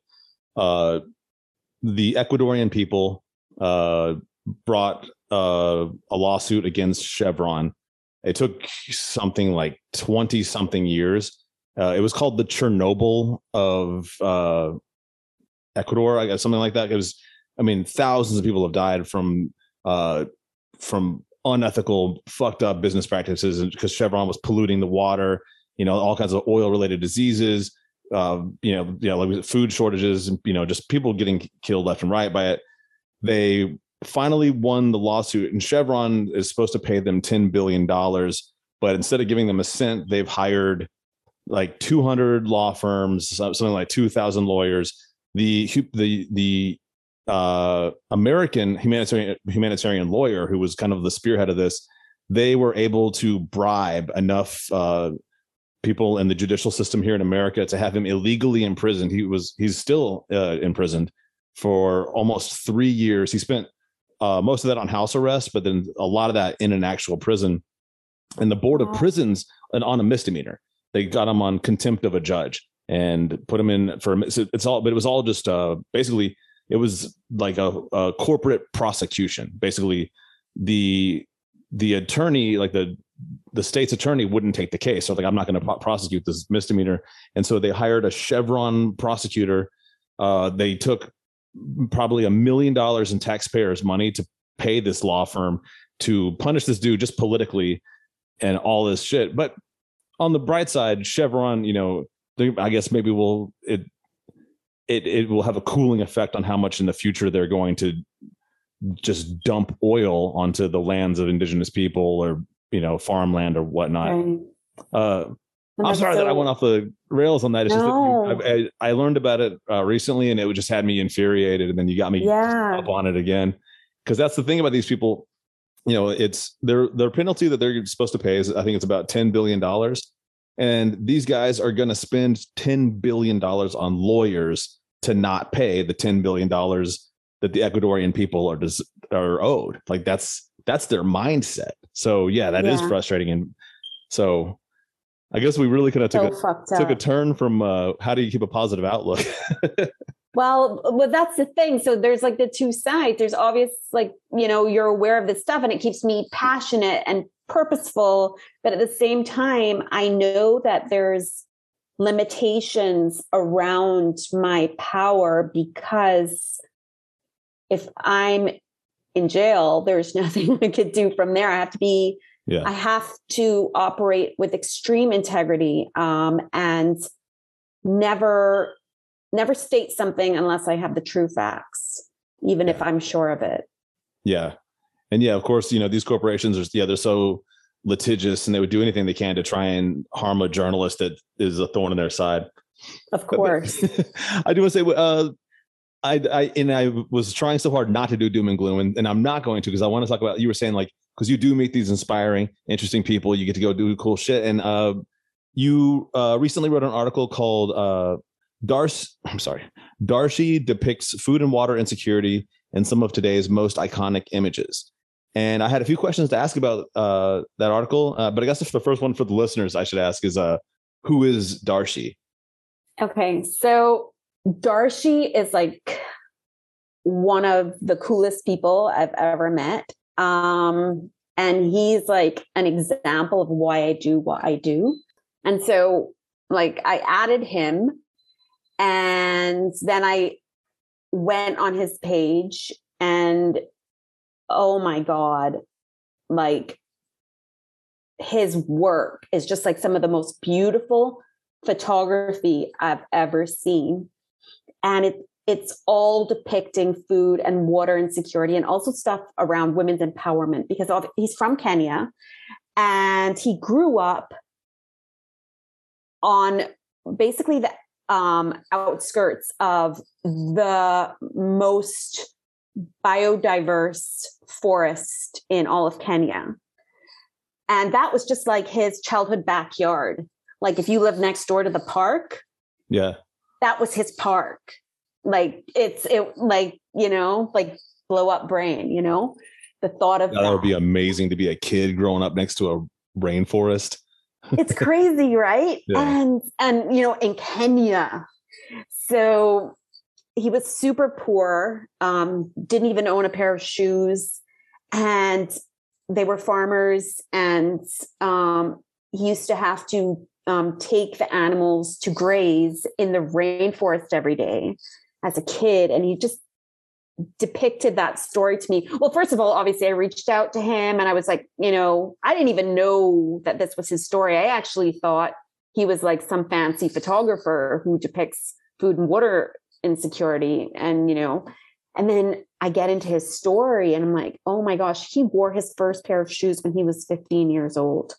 uh the ecuadorian people uh brought uh a lawsuit against chevron. It took something like 20 something years. Uh, it was called the chernobyl of uh ecuador i guess something like that. It was I mean, thousands of people have died from uh, from unethical, fucked up business practices, because Chevron was polluting the water. You know, all kinds of oil related diseases. Uh, you know, you know, like food shortages. You know, just people getting killed left and right by it. They finally won the lawsuit, and Chevron is supposed to pay them ten billion dollars, but instead of giving them a cent, they've hired like 200 law firms, something like 2,000 lawyers. The the the uh, American humanitarian humanitarian lawyer who was kind of the spearhead of this, they were able to bribe enough uh, people in the judicial system here in America to have him illegally imprisoned. He was he's still uh, imprisoned for almost three years. He spent uh, most of that on house arrest, but then a lot of that in an actual prison. And the board of prisons, and on a misdemeanor, they got him on contempt of a judge and put him in for it's all, but it was all just uh, basically it was like a, a corporate prosecution. Basically, the the attorney, like the the state's attorney, wouldn't take the case. So like, I'm not going to pro- prosecute this misdemeanor, and so they hired a Chevron prosecutor. Uh, they took probably a million dollars in taxpayers' money to pay this law firm to punish this dude just politically and all this shit. But on the bright side, Chevron, you know, I guess maybe we'll it it it will have a cooling effect on how much in the future they're going to just dump oil onto the lands of indigenous people or you know farmland or whatnot. Right. Uh, I'm sorry so, that I went off the rails on that. It's no. just that you, I, I, learned about it uh, recently, and it just had me infuriated. And then you got me yeah. up on it again, because that's the thing about these people. You know, it's their their penalty that they're supposed to pay is I think it's about ten billion dollars, and these guys are going to spend $10 billion on lawyers to not pay the $10 billion that the Ecuadorian people are, des- are owed. Like that's, that's their mindset. So yeah, that yeah. is frustrating. And so I guess we really kind of took, so a, took a turn from uh, how do you keep a positive outlook? well, well, that's the thing. So there's like the two sides. There's obvious, like, you know, you're aware of this stuff and it keeps me passionate and purposeful but at the same time i know that there's limitations around my power because if i'm in jail there's nothing i could do from there. I have to be yeah. i have to operate with extreme integrity um, and never never state something unless i have the true facts even if i'm sure of it. Yeah and yeah, of course, you know these corporations are yeah they're so litigious and they would do anything they can to try and harm a journalist that is a thorn in their side. Of course, I do want to say. Uh, I, I and I was trying so hard not to do doom and gloom, and, and I'm not going to because I want to talk about. You were saying like because you do meet these inspiring, interesting people, you get to go do cool shit, and uh, you uh, recently wrote an article called uh, Darcy. I'm sorry, Darcy depicts food and water insecurity in some of today's most iconic images. And I had a few questions to ask about uh, that article, uh, but I guess the first one for the listeners I should ask is, uh, who is Dharshie? Okay, so Dharshie is like one of the coolest people I've ever met. Um, and he's like an example of why I do what I do. And so, like, I added him, and then I went on his page, and oh my God, like, his work is just like some of the most beautiful photography I've ever seen. And it it's all depicting food and water insecurity and also stuff around women's empowerment because of, he's from Kenya and he grew up on basically the um, outskirts of the most biodiverse forest in all of Kenya. And that was just like his childhood backyard. Like if you live next door to the park, Yeah. that was his park. Like it's it like, you know, like blow up brain, you know? The thought of That that. would be amazing to be a kid growing up next to a rainforest. it's crazy, right? Yeah. And and you know, in Kenya. So he was super poor, um, didn't even own a pair of shoes, and they were farmers, and um, he used to have to um, take the animals to graze in the rainforest every day as a kid, and he just depicted that story to me. Well, first of all, obviously, I reached out to him and I was like, you know, I didn't even know that this was his story. I actually thought he was like some fancy photographer who depicts food and water insecurity. And, you know, and then I get into his story and I'm like, oh my gosh, he wore his first pair of shoes when he was 15 years old.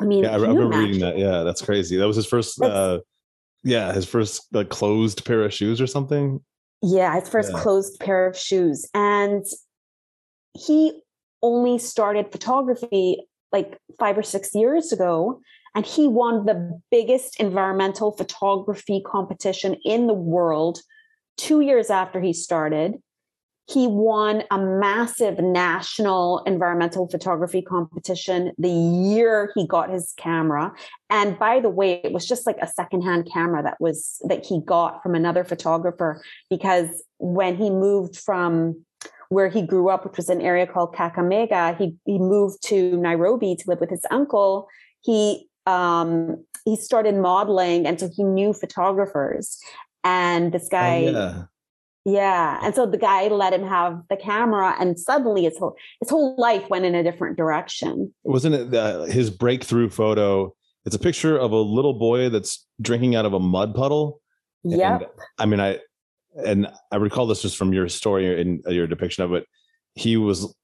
I mean, Yeah, I, I can you remember reading that. Yeah, that's crazy. That was his first. Uh, yeah, his first like closed pair of shoes or something. Yeah, his first Yeah. closed pair of shoes. And he only started photography like five or six years ago. And he won the biggest environmental photography competition in the world two years after he started. He won a massive national environmental photography competition the year he got his camera. And by the way, it was just like a secondhand camera that was that he got from another photographer because when he moved from where he grew up, which was an area called Kakamega, he he moved to Nairobi to live with his uncle. He um, he started modeling, and so he knew photographers. And this Oh, guy, yeah. yeah. And so the guy let him have the camera, and suddenly his whole his whole life went in a different direction. Wasn't it the, his breakthrough photo? It's a picture of a little boy that's drinking out of a mud puddle. Yeah, I mean, I and I recall this just from your story and your depiction of it. He was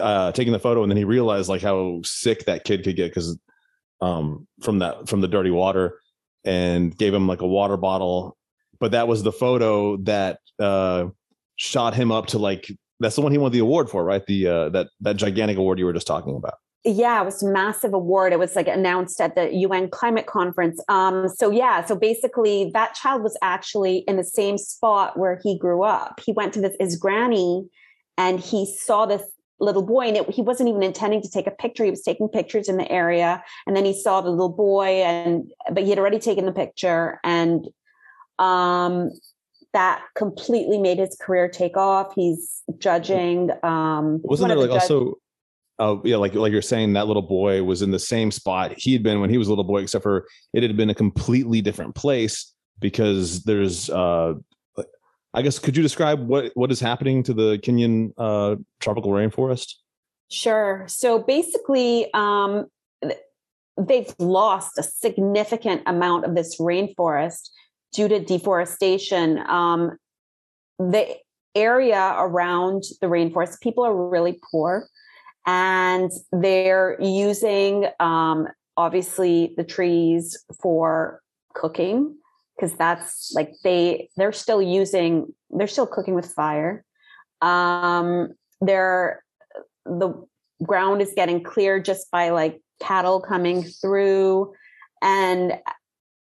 uh, taking the photo, and then he realized like how sick that kid could get because um, from that from the dirty water, and gave him like a water bottle. But that was the photo that uh, shot him up to like that's the one he won the award for, right? The uh, that that gigantic award you were just talking about. Yeah, it was a massive award. It was like announced at the UN climate conference. Um, so yeah, so basically that child was actually in the same spot where he grew up. He went to this his granny and he saw this little boy and it, he wasn't even intending to take a picture. He was taking pictures in the area and then he saw the little boy and but he had already taken the picture and um that completely made his career take off. He's judging um Wasn't there like judge- also, uh, yeah, like like you're saying that little boy was in the same spot he had been when he was a little boy, except for it had been a completely different place because there's, uh, I guess, could you describe what what is happening to the Kenyan uh, tropical rainforest? Sure. So basically, um, they've lost a significant amount of this rainforest due to deforestation. Um, the area around the rainforest, people are really poor and they're using um, obviously the trees for cooking because that's like they they're still using they're still cooking with fire um they're the ground is getting cleared just by like cattle coming through and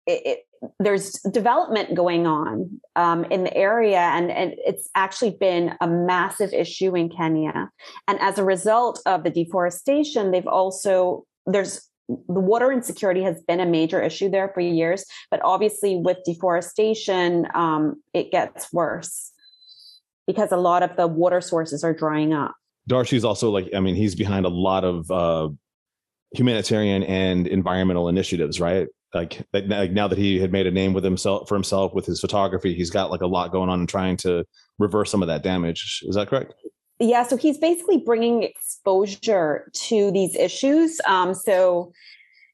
it, it, there's development going on um, in the area, and, and it's actually been a massive issue in Kenya. And as a result of the deforestation, they've also there's the water insecurity has been a major issue there for years, but obviously with deforestation, um, it gets worse because a lot of the water sources are drying up. Dharshie's also like, I mean, he's behind a lot of uh, humanitarian and environmental initiatives, right? Like, like now that he had made a name with himself for himself with his photography, he's got like a lot going on and trying to reverse some of that damage. Is that correct? Yeah, so he's basically bringing exposure to these issues. Um, so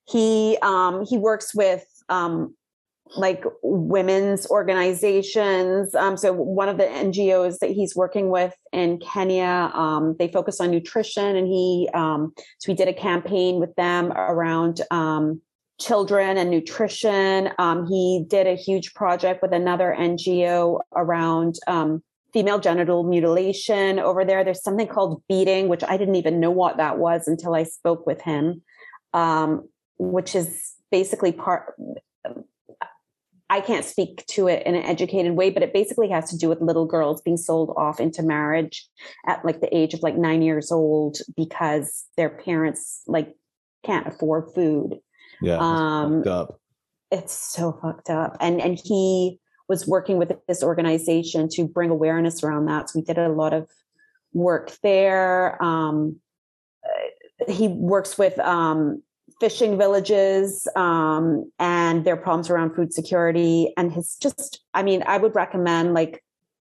he um, he works with um, like women's organizations. Um, so one of the NGOs that he's working with in Kenya, um, they focus on nutrition, and he um, so he did a campaign with them around um, children and nutrition. Um, he did a huge project with another NGO around um, female genital mutilation over there. There's something called beading, which I didn't even know what that was until I spoke with him, um, which is basically part. I can't speak to it in an educated way, but it basically has to do with little girls being sold off into marriage at like the age of like nine years old because their parents like can't afford food. Yeah. Um, up. it's so fucked up. And and he was working with this organization to bring awareness around that. So we did a lot of work there. Um, uh, he works with um, fishing villages um, and their problems around food security. And his just, I mean, I would recommend like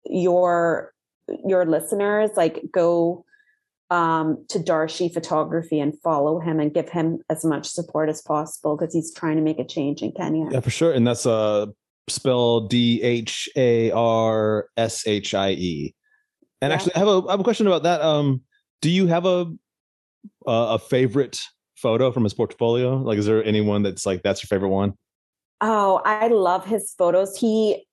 your your listeners like go um, to Dharshie Photography and follow him and give him as much support as possible because he's trying to make a change in Kenya. Yeah, for sure. And that's uh spelled D H A R S H I E. And Yeah. actually, I have a I have a question about that. Um, do you have a a, a favorite photo from his portfolio? Like, is there anyone that's like that's your favorite one? Oh, I love his photos. He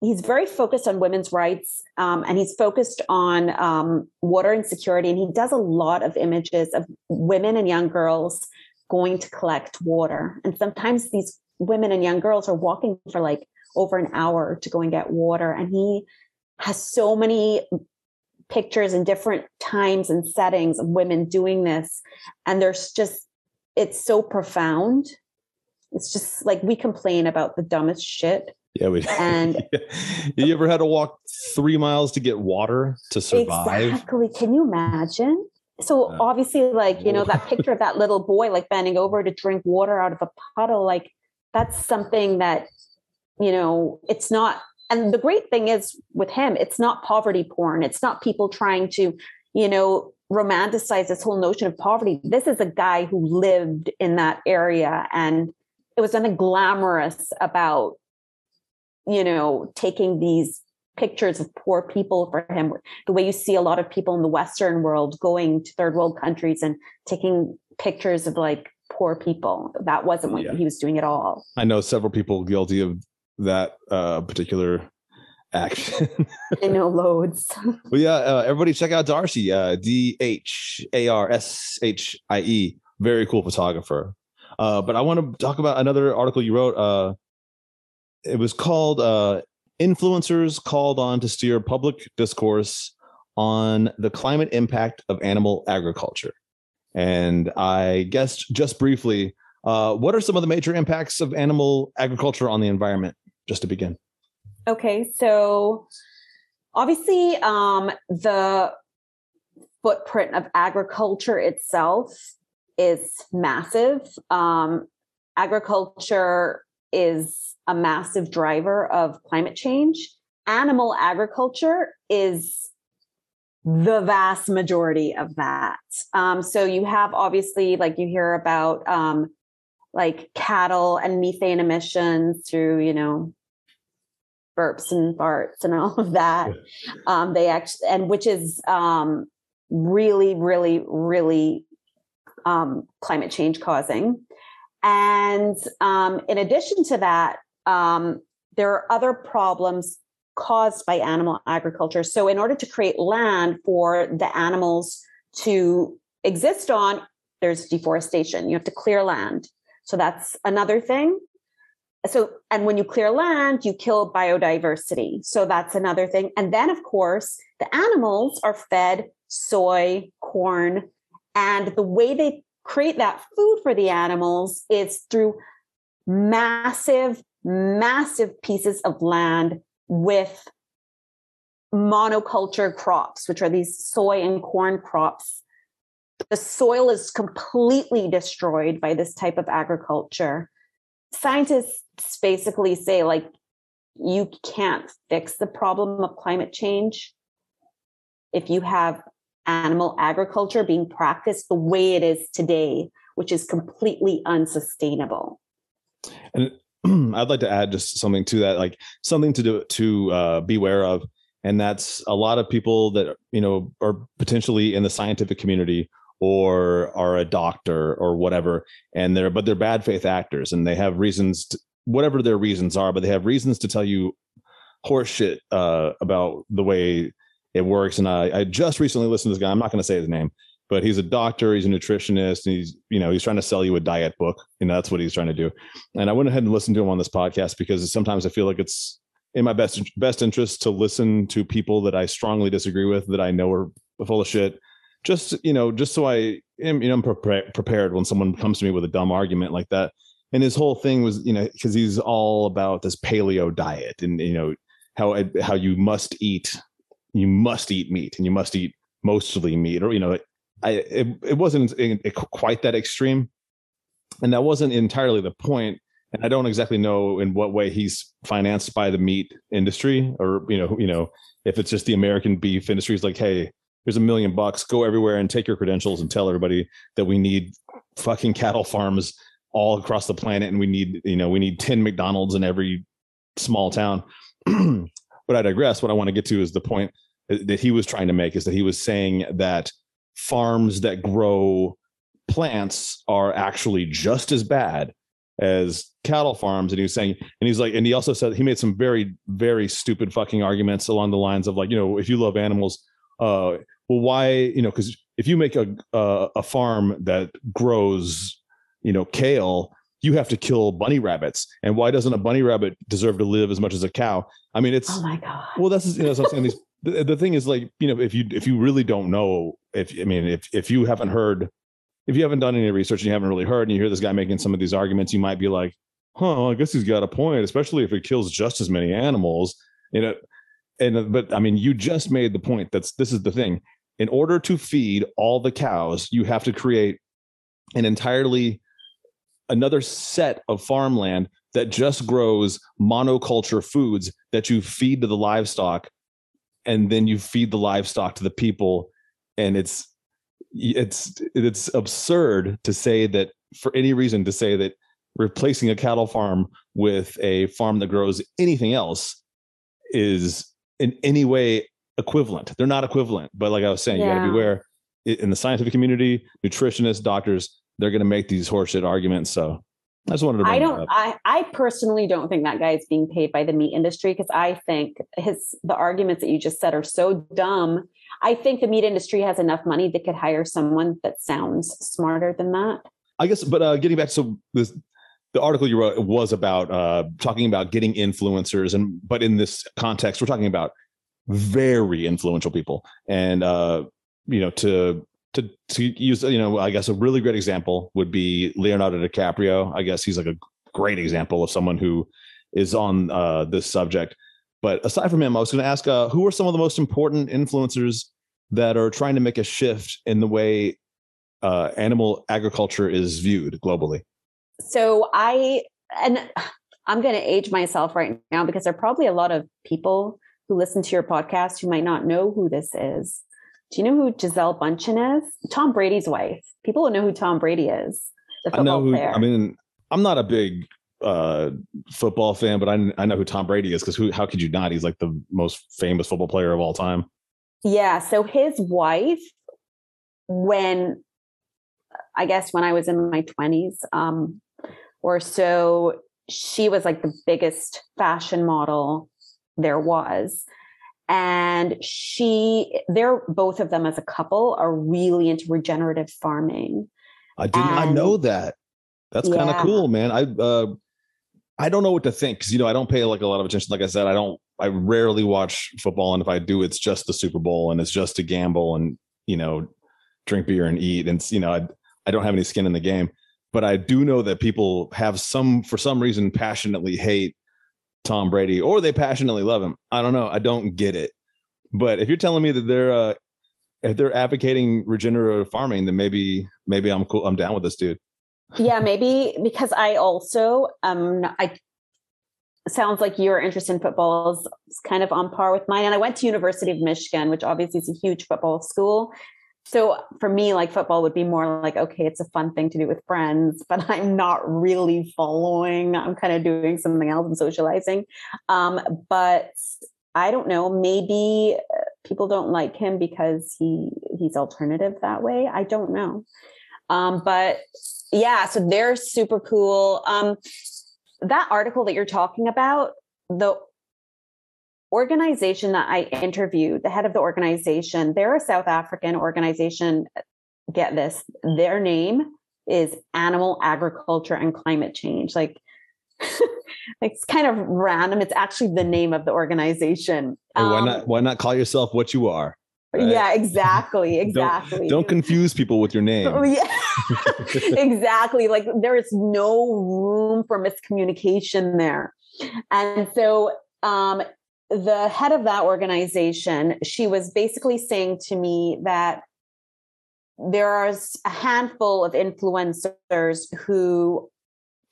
he's very focused on women's rights, um, and he's focused on um, water insecurity. And he does a lot of images of women and young girls going to collect water. And sometimes these women and young girls are walking for like over an hour to go and get water. And he has so many pictures in different times and settings of women doing this, and there's just it's so profound it's just like we complain about the dumbest shit. Yeah, we. And- you ever had to walk three miles to get water to survive? Exactly. Can you imagine? So Uh, obviously, like, you know, that picture of that little boy like bending over to drink water out of a puddle, like that's something that, you know, it's not and the great thing is with him, it's not poverty porn. It's not people trying to, you know, romanticize this whole notion of poverty. This is a guy who lived in that area and it was nothing glamorous about, you know, taking these pictures of poor people for him. The way you see a lot of people in the Western world going to third world countries and taking pictures of like poor people. That wasn't what Yeah. he was doing at all. I know several people guilty of that uh, particular action. I know loads. Well, yeah, uh, everybody check out Dharshie, uh, D H A R S H I E. Very cool photographer. Uh, but I want to talk about another article you wrote. Uh, it was called uh, Influencers Called on to Steer Public Discourse on the Climate Impact of Animal Agriculture. And I guessed just briefly, uh, what are some of the major impacts of animal agriculture on the environment, just to begin? Okay, so obviously, um, the footprint of agriculture itself is massive. Um, agriculture is a massive driver of climate change. Animal agriculture is the vast majority of that. Um, so you have obviously, like you hear about, um, like cattle and methane emissions through, you know, burps and farts and all of that. Um, they actually, and which is um, really, really, really um, climate change causing. And um, in addition to that, um, there are other problems caused by animal agriculture. So, in order to create land for the animals to exist on, there's deforestation. You have to clear land. So, that's another thing. so and when you clear land you kill biodiversity so that's another thing and then of course the animals are fed soy corn and the way they create that food for the animals is through massive massive pieces of land with monoculture crops which are these soy and corn crops the soil is completely destroyed by this type of agriculture. Scientists basically say like you can't fix the problem of climate change if you have animal agriculture being practiced the way it is today which is completely unsustainable. And I'd like to add just something to that, like something to do to uh, beware of, and that's a lot of people that you know are potentially in the scientific community or are a doctor or whatever, and they're but they're bad faith actors, and they have reasons, to, whatever their reasons are, but they have reasons to tell you horseshit uh, about the way it works. And I, I just recently listened to this guy. I'm not going to say his name, but he's a doctor. He's a nutritionist, and he's you know he's trying to sell you a diet book, and that's what he's trying to do. And I went ahead and listened to him on this podcast because sometimes I feel like it's in my best best interest to listen to people that I strongly disagree with that I know are full of shit. Just you know, just so I am you know I'm prepar- prepared when someone comes to me with a dumb argument like that. And his whole thing was you know because he's all about this paleo diet and you know how how you must eat you must eat meat and you must eat mostly meat or you know I it, it wasn't in- in quite that extreme, and that wasn't entirely the point. And I don't exactly know in what way he's financed by the meat industry, or you know, you know, if it's just the American beef industry is like, hey, here's a million bucks, go everywhere and take your credentials and tell everybody that we need fucking cattle farms all across the planet, and we need you know we need ten McDonald's in every small town. but I digress. What I want to get to is the point that he was trying to make is that he was saying that farms that grow plants are actually just as bad as cattle farms. And he was saying and he's like and he also said he made some very very stupid fucking arguments along the lines of like you know if you love animals uh well why you know because if you make a uh, a farm that grows you know kale you have to kill bunny rabbits. And why doesn't a bunny rabbit deserve to live as much as a cow? I mean it's oh my god. well that's you know i'm saying. These the, the thing is like you know if you if you really don't know if i mean if if you haven't heard if you haven't done any research and you haven't really heard and you hear this guy making some of these arguments you might be like huh i guess he's got a point especially if it kills just as many animals you know and uh, but i mean you just made the point that's this is the thing. In order to feed all the cows you have to create an entirely another set of farmland that just grows monoculture foods that you feed to the livestock and then you feed the livestock to the people. And it's it's it's absurd to say that for any reason to say that replacing a cattle farm with a farm that grows anything else is in any way equivalent. They're not equivalent but like i was saying you got to Yeah. beware in the scientific community nutritionists doctors they're going to make these horseshit arguments so i just wanted to I don't. I I personally don't think that guy is being paid by the meat industry because I think his the arguments that you just said are so dumb. I think the meat industry has enough money they could hire someone that sounds smarter than that. I guess, but uh, getting back, so this the article you wrote was about uh, talking about getting influencers, and but in this context, we're talking about very influential people, and uh, you know, to to to use, you know, I guess a really great example would be Leonardo DiCaprio. I guess he's like a great example of someone who is on uh, this subject. But aside from him, I was going to ask, uh, who are some of the most important influencers that are trying to make a shift in the way uh, animal agriculture is viewed globally. So I and I'm going to age myself right now because there are probably a lot of people who listen to your podcast who might not know who this is. Do you know who Gisele Bündchen is? Tom Brady's wife. People will know who Tom Brady is. The I know who. player. I mean, I'm not a big uh, football fan, but I I know who Tom Brady is because who? How could you not? He's like the most famous football player of all time. Yeah. So his wife, when I guess when I was in my 20s um, or so, she was like the biggest fashion model there was. And she, they're both of them as a couple are really into regenerative farming. I did not I know that. That's kind of cool, man. I uh, I don't know what to think because you know I don't pay like a lot of attention. Like I said, I don't. I rarely watch football, and if I do, it's just the Super Bowl, and it's just to gamble and you know drink beer and eat, and you know I I don't have any skin in the game. But I do know that people have some for some reason passionately hate Tom Brady, or they passionately love him. I don't know. I don't get it. But if you're telling me that they're uh, if they're advocating regenerative farming, then maybe maybe I'm cool. I'm down with this dude. yeah, maybe because I also um I sounds like your interest in football is kind of on par with mine. And I went to University of Michigan, which obviously is a huge football school. So for me, like football would be more like, okay, it's a fun thing to do with friends, but I'm not really following. I'm kind of doing something else and socializing. Um, but I don't know, maybe uh, people don't like him because he he's alternative that way. I don't know. Um, but yeah, so they're super cool. Um, that article that you're talking about, the organization that I interviewed, the head of the organization, they're a South African organization. Get this, their name is Animal Agriculture and Climate Change. Like, it's kind of random. It's actually the name of the organization. Hey, why Um, not? Why not call yourself what you are? right? Yeah, exactly, Don't- exactly. Don't confuse people with your name. Oh, yeah. exactly. Like there is no room for miscommunication there. And so um the head of that organization, she was basically saying to me that there's a handful of influencers who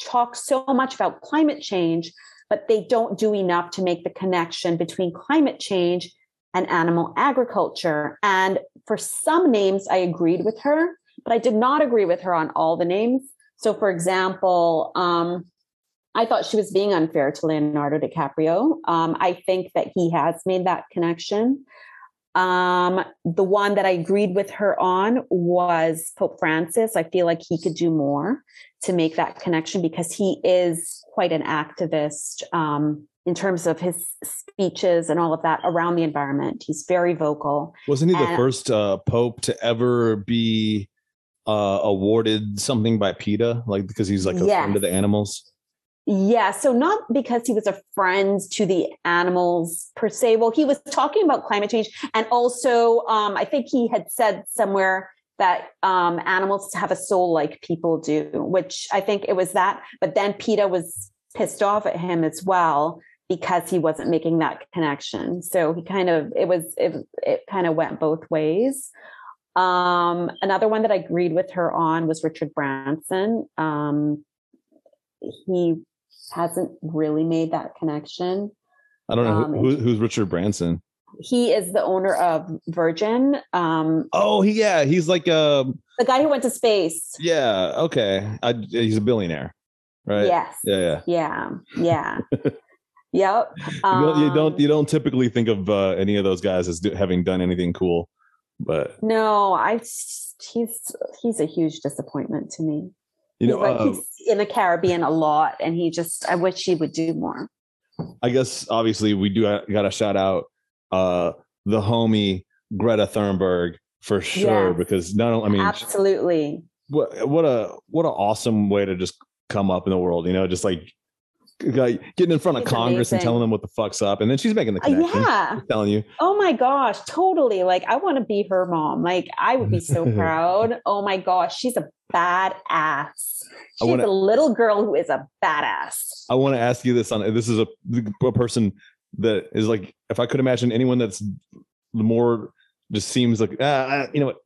talk so much about climate change, but they don't do enough to make the connection between climate change and animal agriculture. And for some names, I agreed with her, but I did not agree with her on all the names. So, for example, um, I thought she was being unfair to Leonardo DiCaprio. Um, I think that he has made that connection. Um, the one that I agreed with her on was Pope Francis. I feel like he could do more to make that connection because he is quite an activist um, in terms of his speeches and all of that around the environment. He's very vocal. Wasn't he the first uh, pope to ever be uh, awarded something by PETA? Like because he's like a friend of the animals. Yeah, so not because he was a friend to the animals per se. Well, he was talking about climate change, and also, um, I think he had said somewhere that um, animals have a soul like people do, which I think it was that. But then PETA was pissed off at him as well because he wasn't making that connection. So he kind of it was it, it kind of went both ways. Um, another one that I agreed with her on was Richard Branson. Um, he hasn't really made that connection. I don't know Um, who, who, who's Richard Branson. He is the owner of Virgin, um, Oh, he yeah, he's like uh the guy who went to space. yeah okay. I, he's a billionaire, right? Yes. Yeah, yeah. Yeah. Yeah. yep. You don't, you don't Um, you don't typically think of uh, any of those guys as do, having done anything cool, but No, I. He's he's a huge disappointment to me. You know, he's like uh, he's in the Caribbean a lot, and he just. I wish he would do more. I guess obviously we do got to shout out uh the homie Greta Thunberg for sure Yes. because not only I mean Absolutely. what what a what an awesome way to just come up in the world, you know, just like like getting in front of Congress and telling them what the fuck's up, and then she's making the Uh, connection. yeah. She's telling you, Oh my gosh, totally. Like I want to be her mom. Like I would be so proud. Oh my gosh, she's a badass. She's wanna- a little girl who is a badass. I want to ask you this on this is a, a person that is like if I could imagine anyone that's more just seems like ah, you know what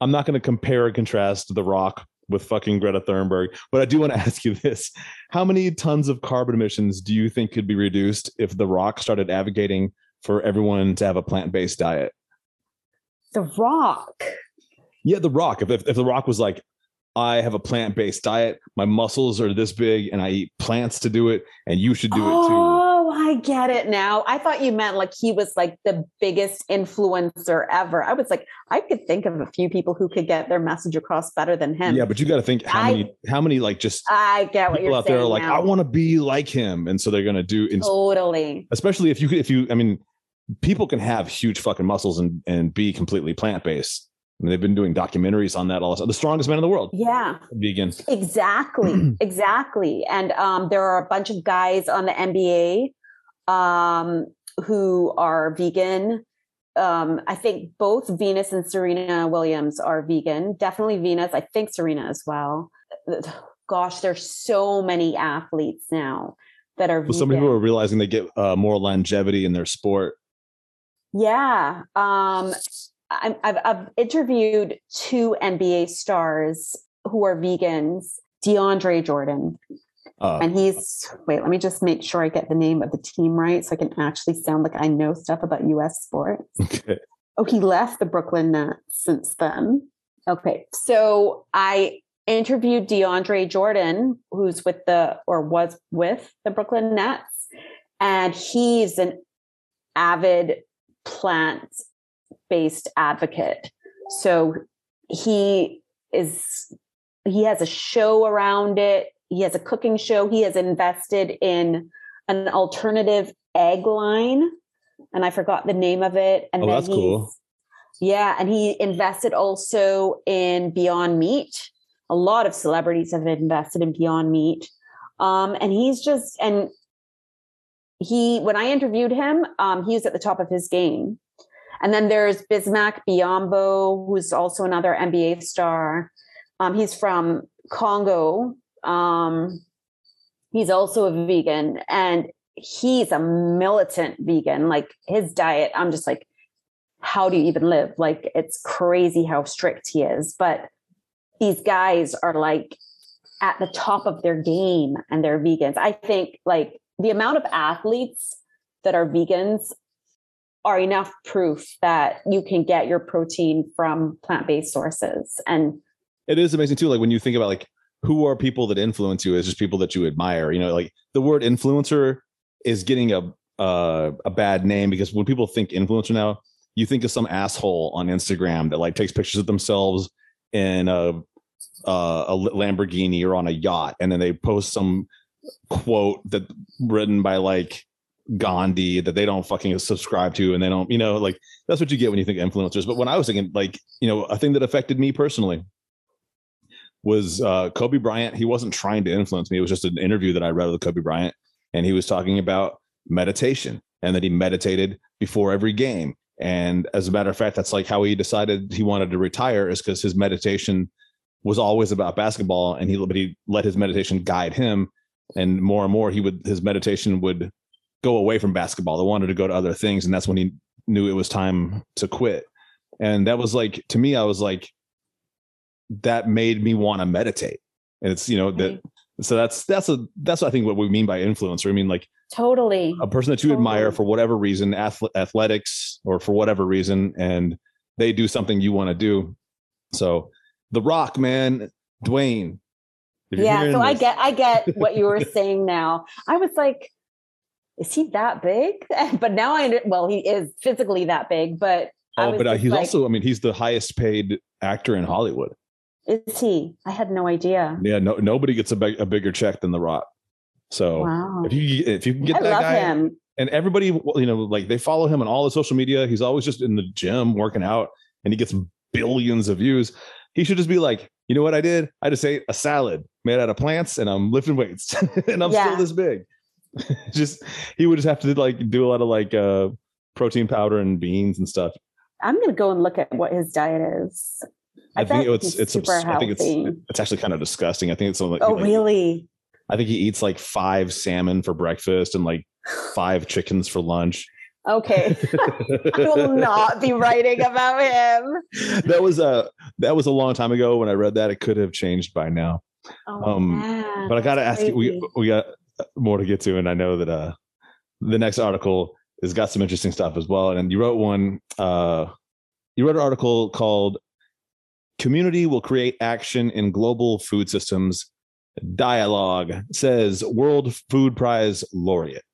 I'm not going to compare and contrast The Rock with fucking Greta Thunberg, but I do want to ask you this: How many tons of carbon emissions do you think could be reduced if The Rock started advocating for everyone to have a plant-based diet? The Rock. Yeah, The Rock. If if, if The Rock was like, I have a plant-based diet, my muscles are this big, and I eat plants to do it, and you should do it too. Oh, I get it now. I thought you meant like he was like the biggest influencer ever. I was like, I could think of a few people who could get their message across better than him. Yeah, but you got to think how I- many how many like just I get what people you're out saying. there are like now. I want to be like him, and so they're gonna do. ins- totally. Especially if you if you, I mean, people can have huge fucking muscles and and be completely plant based. I mean, they've been doing documentaries on that. All the strongest man in the world, Yeah, vegan. exactly, exactly. And um, there are a bunch of guys on the NBA um, who are vegan. Um, I think both Venus and Serena Williams are vegan. Definitely Venus. I think Serena as well. Gosh, there's so many athletes now that are But some people are realizing they get uh, more longevity in their sport. Yeah. Um, I, I've, I've interviewed two NBA stars who are vegans. DeAndre Jordan, Uh, and he's wait. Let me just make sure I get the name of the team right, so I can actually sound like I know stuff about U.S. sports. okay. Oh, he left the Brooklyn Nets since then. Okay, so I interviewed DeAndre Jordan, who's with the or was with the Brooklyn Nets, and he's an avid plant based advocate. So he is he has a show around it. He has a cooking show. He has invested in an alternative egg line, and I forgot the name of it. And Oh, then that's cool. Yeah, and he invested also in Beyond Meat. A lot of celebrities have invested in Beyond Meat. Um, and he's just and he when I interviewed him, um, he was at the top of his game. And then there's Bismack Biyombo, who's also another NBA star. Um, he's from Congo. Um, he's also a vegan, and he's a militant vegan. Like his diet, I'm just like, how do you even live? Like it's crazy how strict he is. But these guys are like at the top of their game and they're vegans. I think like the amount of athletes that are vegans are enough proof that you can get your protein from plant-based sources. And it is amazing too. Like when you think about like who are people that influence you, is just people that you admire. You know, like the word influencer is getting a uh, a bad name because when people think influencer now, you think of some asshole on Instagram that like takes pictures of themselves in a uh, a Lamborghini or on a yacht, and then they post some quote that written by like Gandhi that they don't fucking subscribe to, and they don't, you know, like that's what you get when you think influencers. But when I was thinking, like, you know, a thing that affected me personally was uh, Kobe Bryant. He wasn't trying to influence me. It was just an interview that I read with Kobe Bryant, and he was talking about meditation and that he meditated before every game. And as a matter of fact, that's like how he decided he wanted to retire is because his meditation was always about basketball, and he but he let his meditation guide him, and more and more he would his meditation would go away from basketball. They wanted to go to other things, and that's when he knew it was time to quit. And that was like to me, I was like, that made me want to meditate. And it's you know that so that's that's a that's I think what we mean by influencer. I mean like totally. a person that you admire for whatever reason, ath- athletics or for whatever reason, and they do something you want to do. So, The Rock, man, Dwayne. Yeah, so I get I get what you were saying now. I was like, is he that big? But now I well, he is physically that big, but Oh, but uh, he's like, also, I mean, he's the highest paid actor in Hollywood. is he? I had no idea. Yeah, no, nobody gets a, big, a bigger check than The Rock. So Wow. if you if you can get I that guy, him. and everybody, you know, like they follow him on all the social media. He's always just in the gym working out, and he gets billions of views. He should just be like, you know what I did? I just ate a salad made out of plants, and I'm lifting weights, and I'm Yeah. still this big. just he would just have to like do a lot of like uh protein powder and beans and stuff. I'm gonna go and look at what his diet is. I, think it's it's super abs- I think it's it's actually kind of disgusting. I think it's something like Oh, like, really? I think he eats like five salmon for breakfast and like five chickens for lunch. Okay. I will not be writing about him. that was a that was a long time ago when I read that. It could have changed by now. Oh, Um, man, But I got to that's ask you. We we got more to get to, and I know that uh the next article has got some interesting stuff as well. And you wrote one. Uh, you wrote an article called "Community Will Create Action in Global Food Systems." Dialogue says World Food Prize laureate.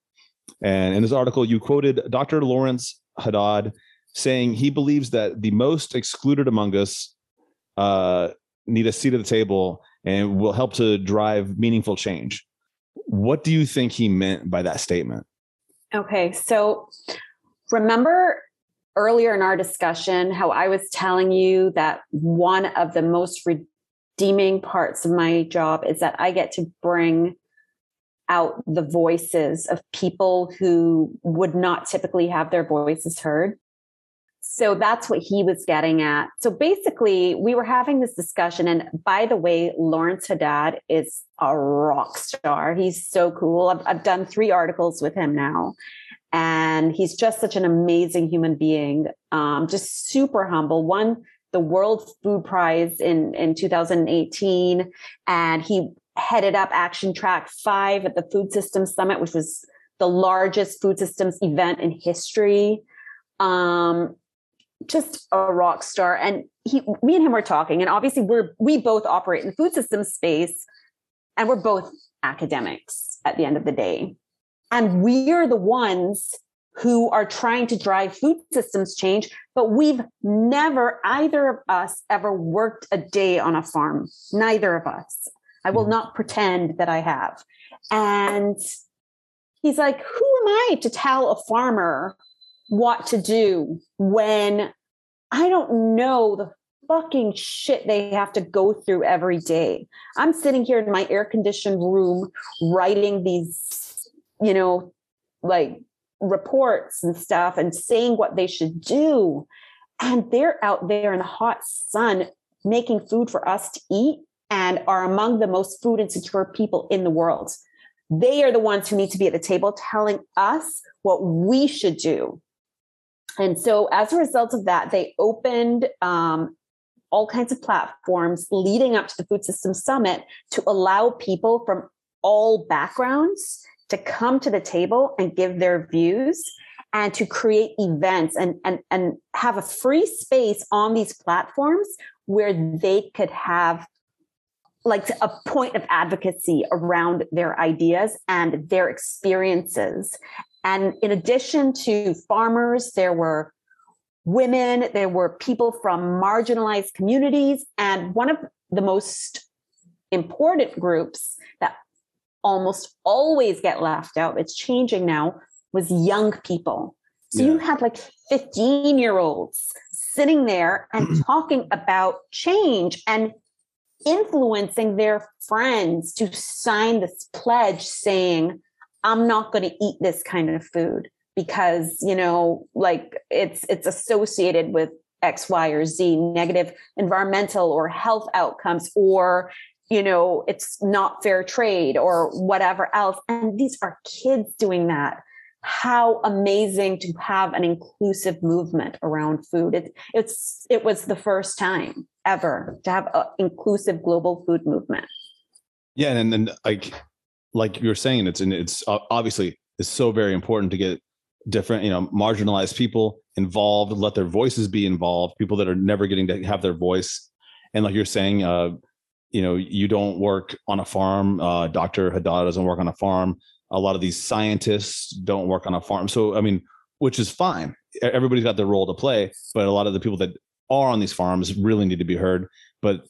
And in this article, you quoted Dr. Lawrence Haddad saying he believes that the most excluded among us uh, need a seat at the table and will help to drive meaningful change. What do you think he meant by that statement? Okay, so remember earlier in our discussion how I was telling you that one of the most redeeming parts of my job is that I get to bring out the voices of people who would not typically have their voices heard. So that's what he was getting at. So basically, we were having this discussion. And by the way, Lawrence Haddad is a rock star. He's so cool. I've, I've done three articles with him now. And he's just such an amazing human being, um, just super humble. Won the World Food Prize in, in 2018. And he headed up Action Track 5 at the Food Systems Summit, which was the largest food systems event in history. Um, just a rock star. And he, me and him were talking, and obviously we're we both operate in the food systems space, and we're both academics at the end of the day. And we're the ones who are trying to drive food systems change, but we've never, either of us, ever worked a day on a farm. Neither of us. I will mm-hmm. not pretend that I have. And he's like, Who am I to tell a farmer what to do when I don't know the fucking shit they have to go through every day. I'm sitting here in my air conditioned room writing these, you know, like reports and stuff and saying what they should do. And they're out there in the hot sun making food for us to eat and are among the most food insecure people in the world. They are the ones who need to be at the table telling us what we should do. And so, as a result of that, they opened um, all kinds of platforms leading up to the Food Systems Summit to allow people from all backgrounds to come to the table and give their views and to create events and, and, and have a free space on these platforms where they could have like a point of advocacy around their ideas and their experiences. And in addition to farmers, there were women, there were people from marginalized communities. And one of the most important groups that almost always get left out, it's changing now, was young people. So yeah. you had like 15 year olds sitting there and talking about change and influencing their friends to sign this pledge saying, I'm not going to eat this kind of food because, you know, like it's it's associated with X, Y, or Z, negative environmental or health outcomes, or you know, it's not fair trade or whatever else. And these are kids doing that how amazing to have an inclusive movement around food. It, it's it was the first time ever to have an inclusive global food movement. Yeah, and then like like you're saying, it's and it's obviously it's so very important to get different, you know, marginalized people involved, let their voices be involved, people that are never getting to have their voice. And like you're saying, uh, you know, you don't work on a farm. Uh, Dr. Haddad doesn't work on a farm a lot of these scientists don't work on a farm so i mean which is fine everybody's got their role to play but a lot of the people that are on these farms really need to be heard but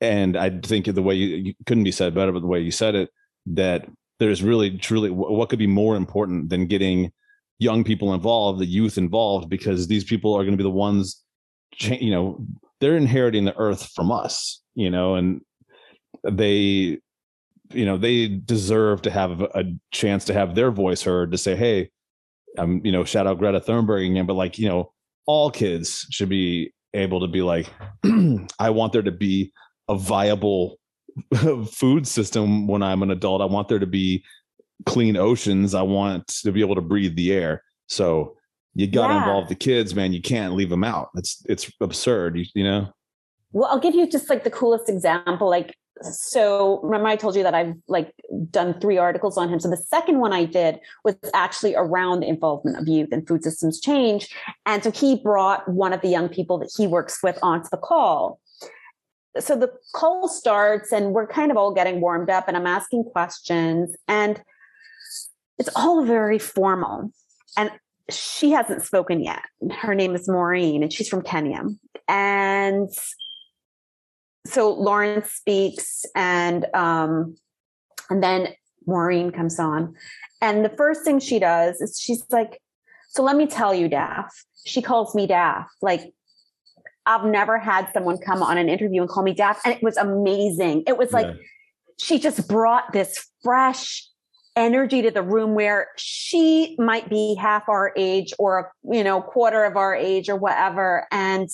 and i think the way you, you couldn't be said better but the way you said it that there's really truly what could be more important than getting young people involved the youth involved because these people are going to be the ones you know they're inheriting the earth from us you know and they you know they deserve to have a chance to have their voice heard to say hey um you know shout out greta thunberg again but like you know all kids should be able to be like i want there to be a viable food system when i'm an adult i want there to be clean oceans i want to be able to breathe the air so you got to yeah. involve the kids man you can't leave them out it's it's absurd you, you know well i'll give you just like the coolest example like so remember I told you that I've like done three articles on him. So the second one I did was actually around the involvement of youth and food systems change. And so he brought one of the young people that he works with onto the call. So the call starts and we're kind of all getting warmed up and I'm asking questions and it's all very formal. And she hasn't spoken yet. Her name is Maureen and she's from Kenya. And so Lawrence speaks and um, and then Maureen comes on. And the first thing she does is she's like, So let me tell you, Daff. She calls me Daff. Like I've never had someone come on an interview and call me Daff, and it was amazing. It was like Yeah. she just brought this fresh energy to the room where she might be half our age or you know quarter of our age or whatever and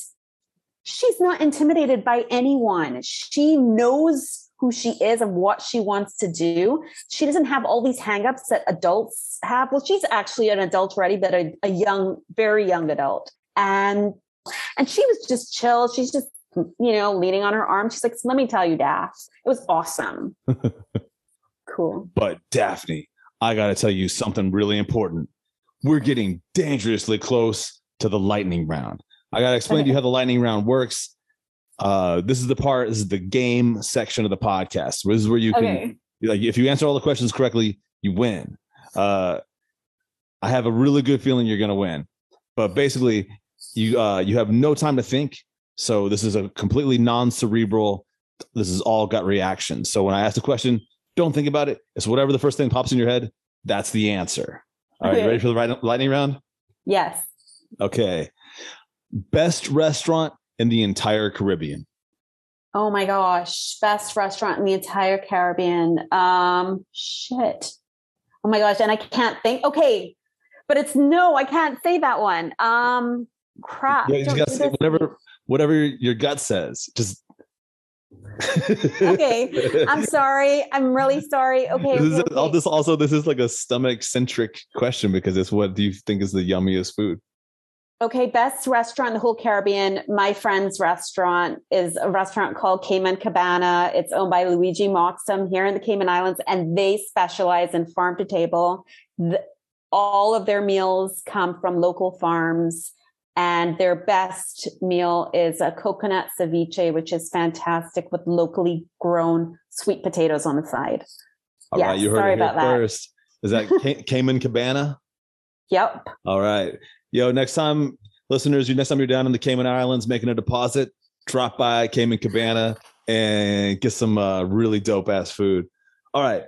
she's not intimidated by anyone she knows who she is and what she wants to do she doesn't have all these hangups that adults have well she's actually an adult already but a, a young very young adult and and she was just chill she's just you know leaning on her arm she's like let me tell you daff it was awesome cool But Daphne, I got to tell you something really important. We're getting dangerously close to the lightning round. I got to explain to you how the lightning round works. Uh, this is the part. This is the game section of the podcast. This is where you can, okay like, if you answer all the questions correctly, you win. Uh, I have a really good feeling you're going to win. But basically, you uh, you have no time to think. So this is a completely non-cerebral. This is all gut reaction. So when I ask a question, don't think about it. It's whatever the first thing pops in your head. That's the answer. All right, you Okay. ready for the lightning round? yes Okay. Best restaurant in the entire Caribbean. Oh my gosh, best restaurant in the entire Caribbean. Um, shit. Oh my gosh, and I can't think. Okay, but it's no, I can't say that one. Um, crap. You gotta say this to me. whatever whatever your gut says. Just Okay, I'm sorry. I'm really sorry. Okay, This is okay, all okay. this also this is like a stomach centric question because it's what do you think is the yummiest food? Okay, best restaurant in the whole Caribbean. My friend's restaurant is a restaurant called Cayman Cabana. It's owned by Luigi Moxham here in the Cayman Islands, and they specialize in farm to table. The, all of their meals come from local farms, and their best meal is a coconut ceviche, which is fantastic with locally grown sweet potatoes on the side. All right, Yes, you heard sorry it here about first. Is that Ca- Cayman Cabana? Yep. All right. Yo, next time, listeners, you next time you're down in the Cayman Islands making a deposit, drop by Cayman Cabana and get some uh, really dope ass food. All right.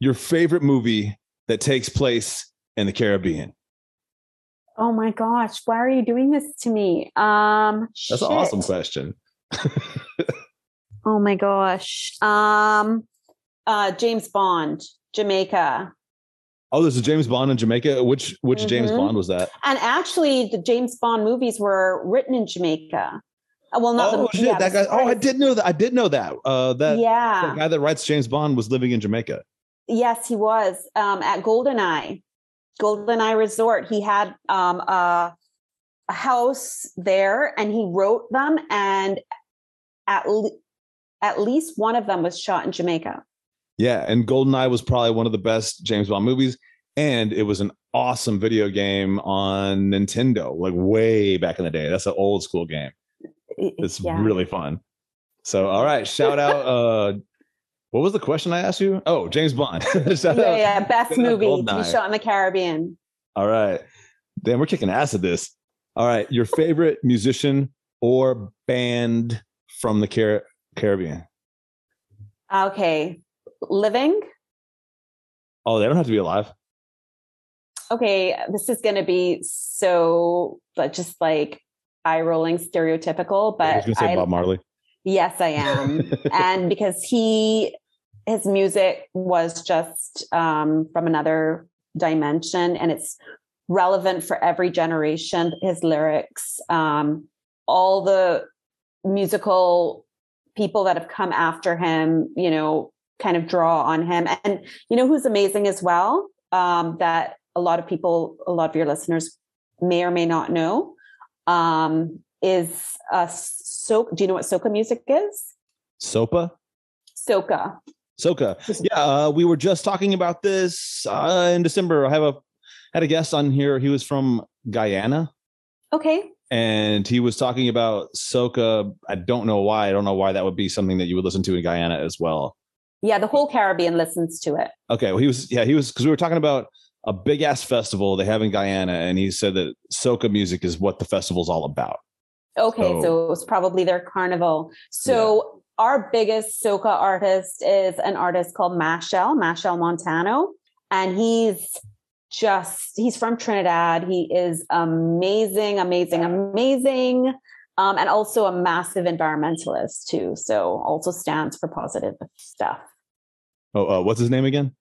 Your favorite movie that takes place in the Caribbean. Oh my gosh, why are you doing this to me? Um, That's an awesome question. Oh my gosh. Um uh James Bond, Jamaica. Oh, there's a James Bond in Jamaica. Which which James Mhm. Bond was that? And actually the James Bond movies were written in Jamaica. Uh, Well, not Oh the, shit, yeah, that guy. Oh, I did know that. I did know that. Uh, that yeah. the guy that writes James Bond was living in Jamaica. Yes, he was um, at Goldeneye, Goldeneye Resort. He had um, a, a house there, and he wrote them. And at le- at least one of them was shot in Jamaica. Yeah, and GoldenEye was probably one of the best James Bond movies, and it was an awesome video game on Nintendo, like way back in the day. That's an old school game. It's yeah. really fun. So, all right, shout out. uh What was the question I asked you? Oh, James Bond. Yeah, yeah, best movie to be shot in the Caribbean. All right, damn, we're kicking ass at this. All right, your favorite musician or band from the Car- Caribbean? Okay, living. Oh, they don't have to be alive. Okay, this is going to be so, but just like eye rolling, stereotypical. But I was But gonna say I, Bob Marley. yes, I am. and because he his music was just um, from another dimension and it's relevant for every generation his lyrics um, all the musical people that have come after him you know kind of draw on him. And you know who's amazing as well? Um, that a lot of people a lot of your listeners may or may not know um, is uh, so do you know what soca music is? Sopa. soca Soka. Yeah, uh, we were just talking about this uh, in December. I have a had a guest on here. He was from Guyana, okay and he was talking about soca. I don't know why. I don't know why that would be something that you would listen to in Guyana as well. yeah the whole caribbean listens to it Okay, well, he was yeah he was because we were talking about a big ass festival they have in Guyana, and he said that soca music is what the festival's all about. Okay, So- so, it was probably their carnival. So our biggest soca artist is an artist called Machel, Machel Montano, and he's just he's from Trinidad. He is amazing, amazing, amazing. Um, and also a massive environmentalist too. So also stands for positive stuff. Oh, uh, what's his name again?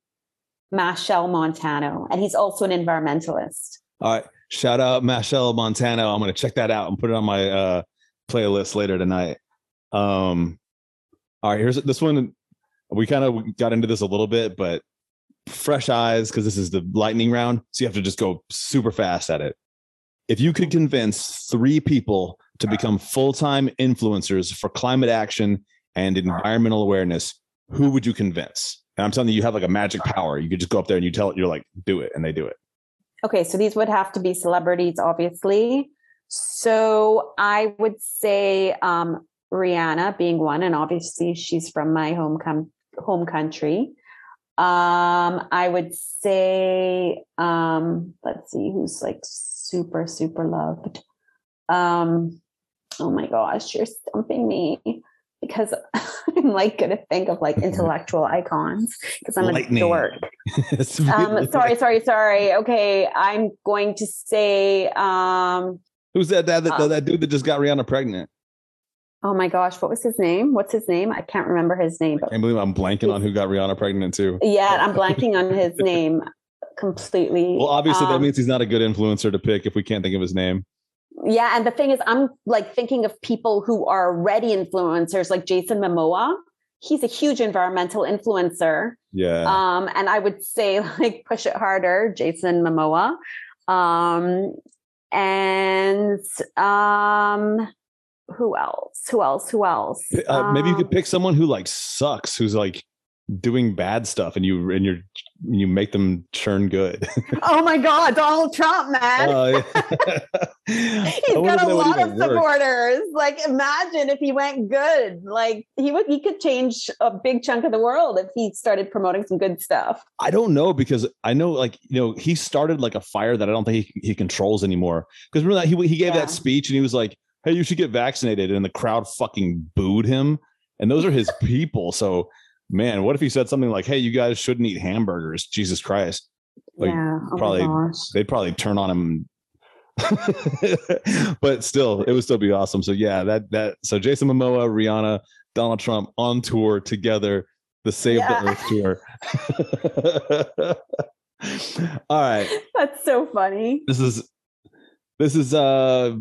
Machel Montano, and he's also an environmentalist. All right. Shout out Machel Montano. I'm gonna check that out and put it on my uh playlist later tonight. Um all right, here's this one. We kind of got into this a little bit, but fresh eyes, because this is the lightning round. So you have to just go super fast at it. If you could convince three people to become full-time influencers for climate action and environmental awareness, who would you convince? And I'm telling you, you have like a magic power. You could just go up there and you tell it, you're like, do it, and they do it. Okay, so these would have to be celebrities, obviously. So I would say um, Rihanna being one, and obviously she's from my home com- home country. Um, I would say, um, let's see, who's like super super loved. Um, oh my gosh, you're stumping me because I'm like going to think of like intellectual icons because I'm Lightning. a dork. Um, sorry, sorry, sorry. Okay, I'm going to say, um, Who's that, that, that, Uh, that dude that just got Rihanna pregnant? Oh my gosh, what was his name? What's his name? I can't remember his name, I can't believe I'm blanking on who got Rihanna pregnant too. yeah, I'm blanking on his name completely. Well, obviously that Um, means he's not a good influencer to pick if we can't think of his name. yeah, and the thing is, I'm like thinking of people who are already influencers, like Jason Momoa. He's a huge environmental influencer. Yeah. Um, and I would say like push it harder, Jason Momoa. Um, and um, who else? Who else? Who else? uh, maybe you could Um, pick someone who like sucks, who's like doing bad stuff, and you and you're you make them turn good. Oh my God, Donald Trump, man. Uh, He's got a lot of supporters. Like, imagine if he went good. Like, he would, he could change a big chunk of the world if he started promoting some good stuff. I don't know because I know like you know he started like a fire that I don't think he, he controls anymore. Because remember that he he gave Yeah. that speech and he was like, "Hey, you should get vaccinated," and the crowd fucking booed him. And those are his people. So, man, what if he said something like, "Hey, you guys shouldn't eat hamburgers"? Jesus Christ, Like, yeah. Oh probably- they'd probably turn on him. but still, it would still be awesome. So yeah, that that so Jason Momoa, Rihanna, Donald Trump on tour together, the Save Yeah. the Earth tour. All right, That's so funny. this is this is uh,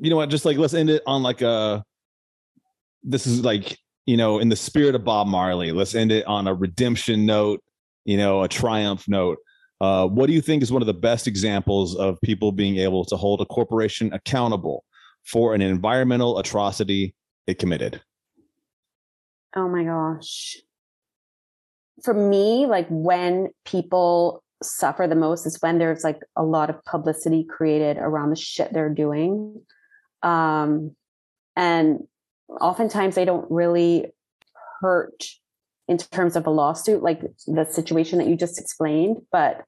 you know what? Just like let's end it on like a. This is like you know in the spirit of Bob Marley. Let's end it on a redemption note. You know, a triumph note. Uh, what do you think is one of the best examples of people being able to hold a corporation accountable for an environmental atrocity it committed? Oh my gosh. For me, like when people suffer the most is when there's like a lot of publicity created around the shit they're doing. Um, and oftentimes they don't really hurt in terms of a lawsuit, like the situation that you just explained, but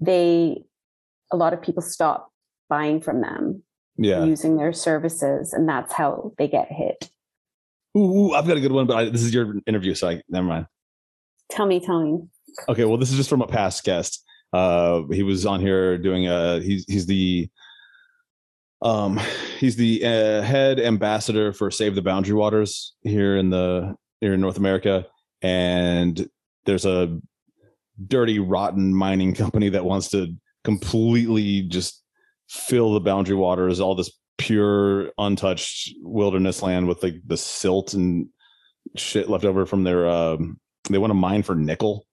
they, a lot of people stop buying from them, Yeah. using their services, and that's how they get hit. Ooh, ooh, I've got a good one, but I, this is your interview, so I, never mind. Tell me, tell me. Okay, well, this is just from a past guest. Uh, he was on here doing a. He's he's the. Um, he's the uh, head ambassador for Save the Boundary Waters here in the here in North America, and there's a dirty, rotten mining company that wants to completely just fill the boundary waters, all this pure, untouched wilderness land with like the silt and shit left over from their. Um, they want to mine for nickel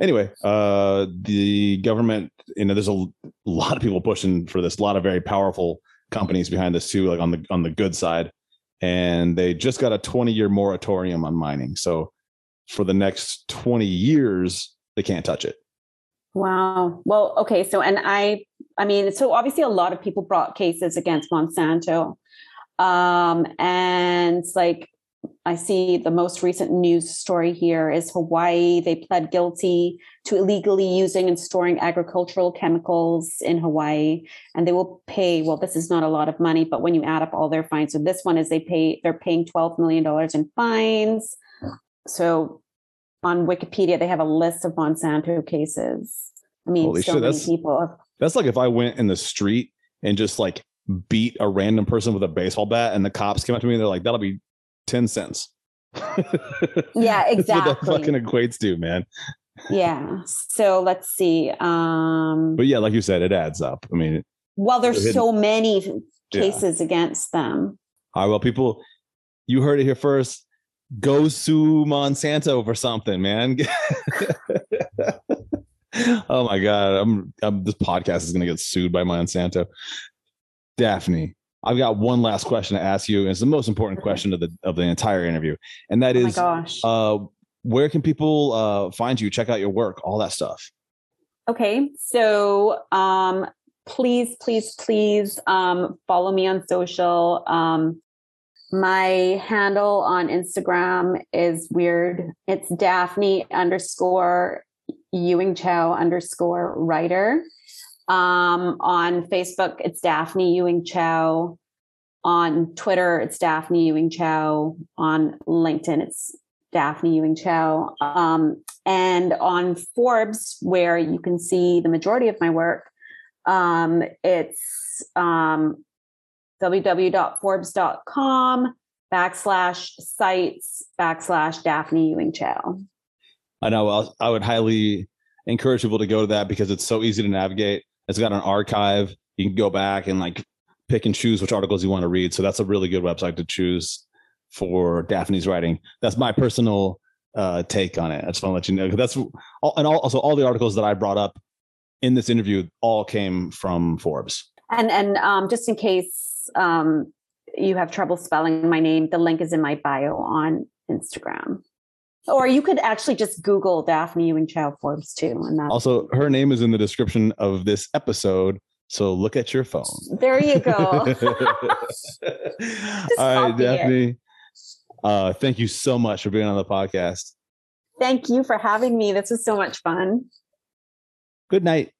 anyway uh the government you know there's a lot of people pushing for this a lot of very powerful companies behind this too like on the on the good side and they just got a 20 year moratorium on mining so for the next 20 years they can't touch it Wow. Well, okay. So, and I, I mean, so obviously a lot of people brought cases against Monsanto. Um, and like, I see the most recent news story here is Hawaii. They pled guilty to illegally using and storing agricultural chemicals in Hawaii, and they will pay. Well, this is not a lot of money, but when you add up all their fines, so this one is they pay. They're paying twelve million dollars in fines. So on Wikipedia, they have a list of Monsanto cases. I mean, Holy so shit, many people. Have, That's like if I went in the street and just like beat a random person with a baseball bat and the cops came up to me and they're like, that'll be 10 cents. yeah, what that exactly. fucking equates to, man. yeah. So let's see. Um, But yeah, like you said, it adds up. I mean, well, there's so many Yeah. cases against them. all right, well, people, you heard it here first. Go sue Monsanto for something, man. oh my god, I'm, I'm this podcast is gonna get sued by Monsanto. Daphne, I've got one last question to ask you. and It's the most important question of the of the entire interview, and that Oh is, uh, where can people uh, find you? Check out your work, all that stuff. Okay, so um, please, please, please um, follow me on social. Um, my handle on Instagram is weird. It's Daphne underscore Ewing Chow underscore writer. Um, on Facebook, it's Daphne Ewing Chow. On Twitter, it's Daphne Ewing Chow. On LinkedIn, it's Daphne Ewing Chow. Um, and on Forbes, where you can see the majority of my work, um, it's um, www.forbes.com backslash sites backslash Daphne Ewing Chow. I know I would highly encourage people to go to that because it's so easy to navigate. It's got an archive. You can go back and like pick and choose which articles you want to read. So that's a really good website to choose for Daphne's writing. That's my personal uh, take on it. I just want to let you know that's all, and also all the articles that I brought up in this interview all came from Forbes. And and um, just in case um, you have trouble spelling my name, the link is in my bio on Instagram. Or you could actually just Google Daphne Ewing Chow Forbes too, and that. Also, her name is in the description of this episode. So look at your phone. there you go. All right. Daphne. Uh, thank you so much for being on the podcast. Thank you for having me. This was so much fun. Good night.